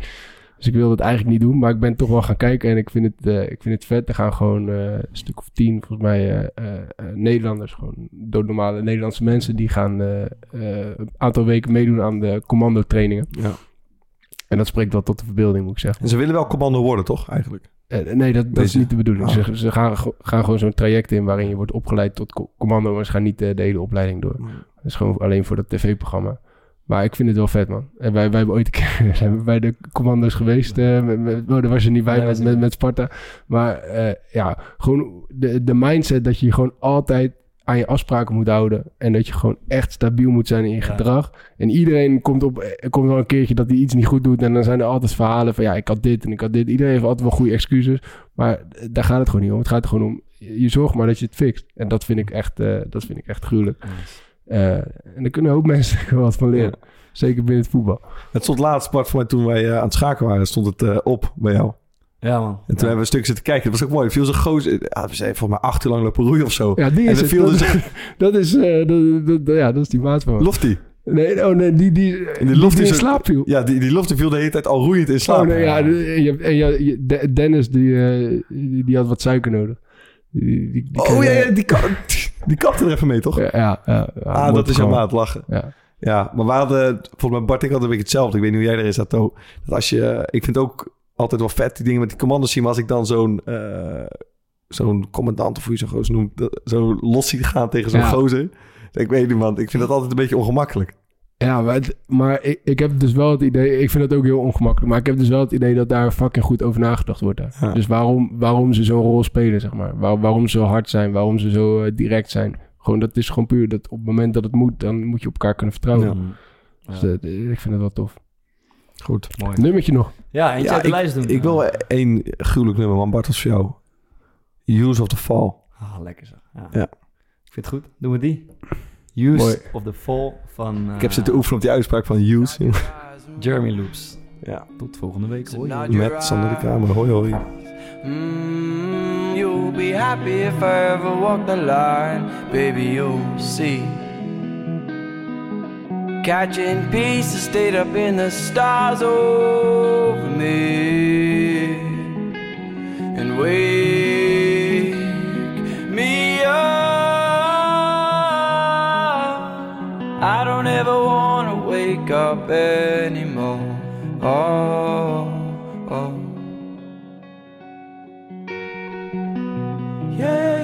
Dus ik wil dat eigenlijk niet doen, maar ik ben toch wel gaan kijken en ik vind het, eh, ik vind het vet. Er gaan gewoon eh, een stuk of tien, volgens mij, eh, Nederlanders, gewoon doodnormale Nederlandse mensen, die gaan een aantal weken meedoen aan de commando trainingen. Ja. En dat spreekt wel tot de verbeelding, moet ik zeggen. En ze willen wel commando worden, toch? Eigenlijk. Nee, dat, dat is niet de bedoeling. Ah. Ze, ze gaan, gaan gewoon zo'n traject in waarin je wordt opgeleid tot co- commando, maar ze gaan niet de hele opleiding door. Dat is gewoon alleen voor dat tv-programma. Maar ik vind het wel vet, man. En wij, wij hebben ooit een keer zijn *laughs* we bij de commando's geweest. eh, met, met, oh, daar was je niet bij Nee, met, met, Sparta. Maar eh, ja, gewoon de, de mindset dat je je gewoon altijd aan je afspraken moet houden. En dat je gewoon echt stabiel moet zijn in je Ja. gedrag. En iedereen komt op, er komt wel een keertje dat hij iets niet goed doet. En dan zijn er altijd verhalen van ja, ik had dit en ik had dit. Iedereen heeft altijd wel goede excuses. Maar eh, daar gaat het gewoon niet om. Het gaat er gewoon om, je zorgt maar dat je het fixt. En dat vind ik echt, eh, dat vind ik echt gruwelijk. Eh, en daar kunnen ook *laughs* mensen wat van leren. Zeker binnen het voetbal. Het stond laatst, Bart, voor mij toen wij eh, aan het schaken waren, stond het eh, op bij jou. Ja, man. En toen hebben we een stuk zitten kijken. Dat was ook mooi. Er viel zo'n goos. Ja, we zijn volgens mij acht uur lang lopen roeien of zo. Ja, die en is er viel Dat, dus... *laughs* dat is, eh, dat, dat- dat- ja, dat is die maat van. Lofty. Nee, oh nee, die, die, En die, Lofty die in is- slaap viel. Ja, die, die viel de hele tijd al roeiend in slaap. Oh, nee, ja, de- en je, en je, De- Dennis, die, eh, die, die had wat suiker nodig. Die, die, die, die oh ja, ja die, ka- *laughs* die kapte er even mee, toch? ja, ja, ja, ah, dat is programma. maat lachen. Ja. Ja, maar we hadden, volgens mij Bart ik hadden een beetje hetzelfde. Ik weet niet hoe jij erin zat, To. Dat als je, ik vind ook altijd wel vet die dingen met die commando's zien. Maar als ik dan zo'n, eh, zo'n commandant of hoe je zo'n gozer noemt, zo los zie gaan tegen zo'n Ja. gozer. Ik weet niet, man. Ik vind dat altijd een beetje ongemakkelijk. Ja, maar, het- maar ik, ik heb dus wel het idee, ik vind dat ook heel ongemakkelijk, maar ik heb dus wel het idee dat daar fucking goed over nagedacht wordt. Daar. Ja. Dus waarom, waarom ze zo'n rol spelen, zeg maar. Waar, waarom ze zo hard zijn, waarom ze zo eh, direct zijn. Gewoon, dat is gewoon puur dat op het moment dat het moet, dan moet je op elkaar kunnen vertrouwen. Ja. Dus Ja. eh, ik vind het wel tof. Goed. Mooi. Nummertje nog. Ja, eentje uit de ik, lijst doen. Ik wil één gruwelijk nummer, man. Bart, als voor jou. Use of the Fall. Ah, lekker zo. Ja. Ja. Ik vind het goed. Doen we die. Use Mooi. of the Fall van... eh, Ik heb zitten oefenen op die uitspraak van Use. Jeremy Loops. Ja. Tot volgende week. Hoi. Met Sander de Kamer. Hoi, hoi. Mm, you'll be happy if I ever walk the line, baby. You'll see. Catching pieces stayed up in the stars over me and wake up anymore. Oh, oh. Yeah.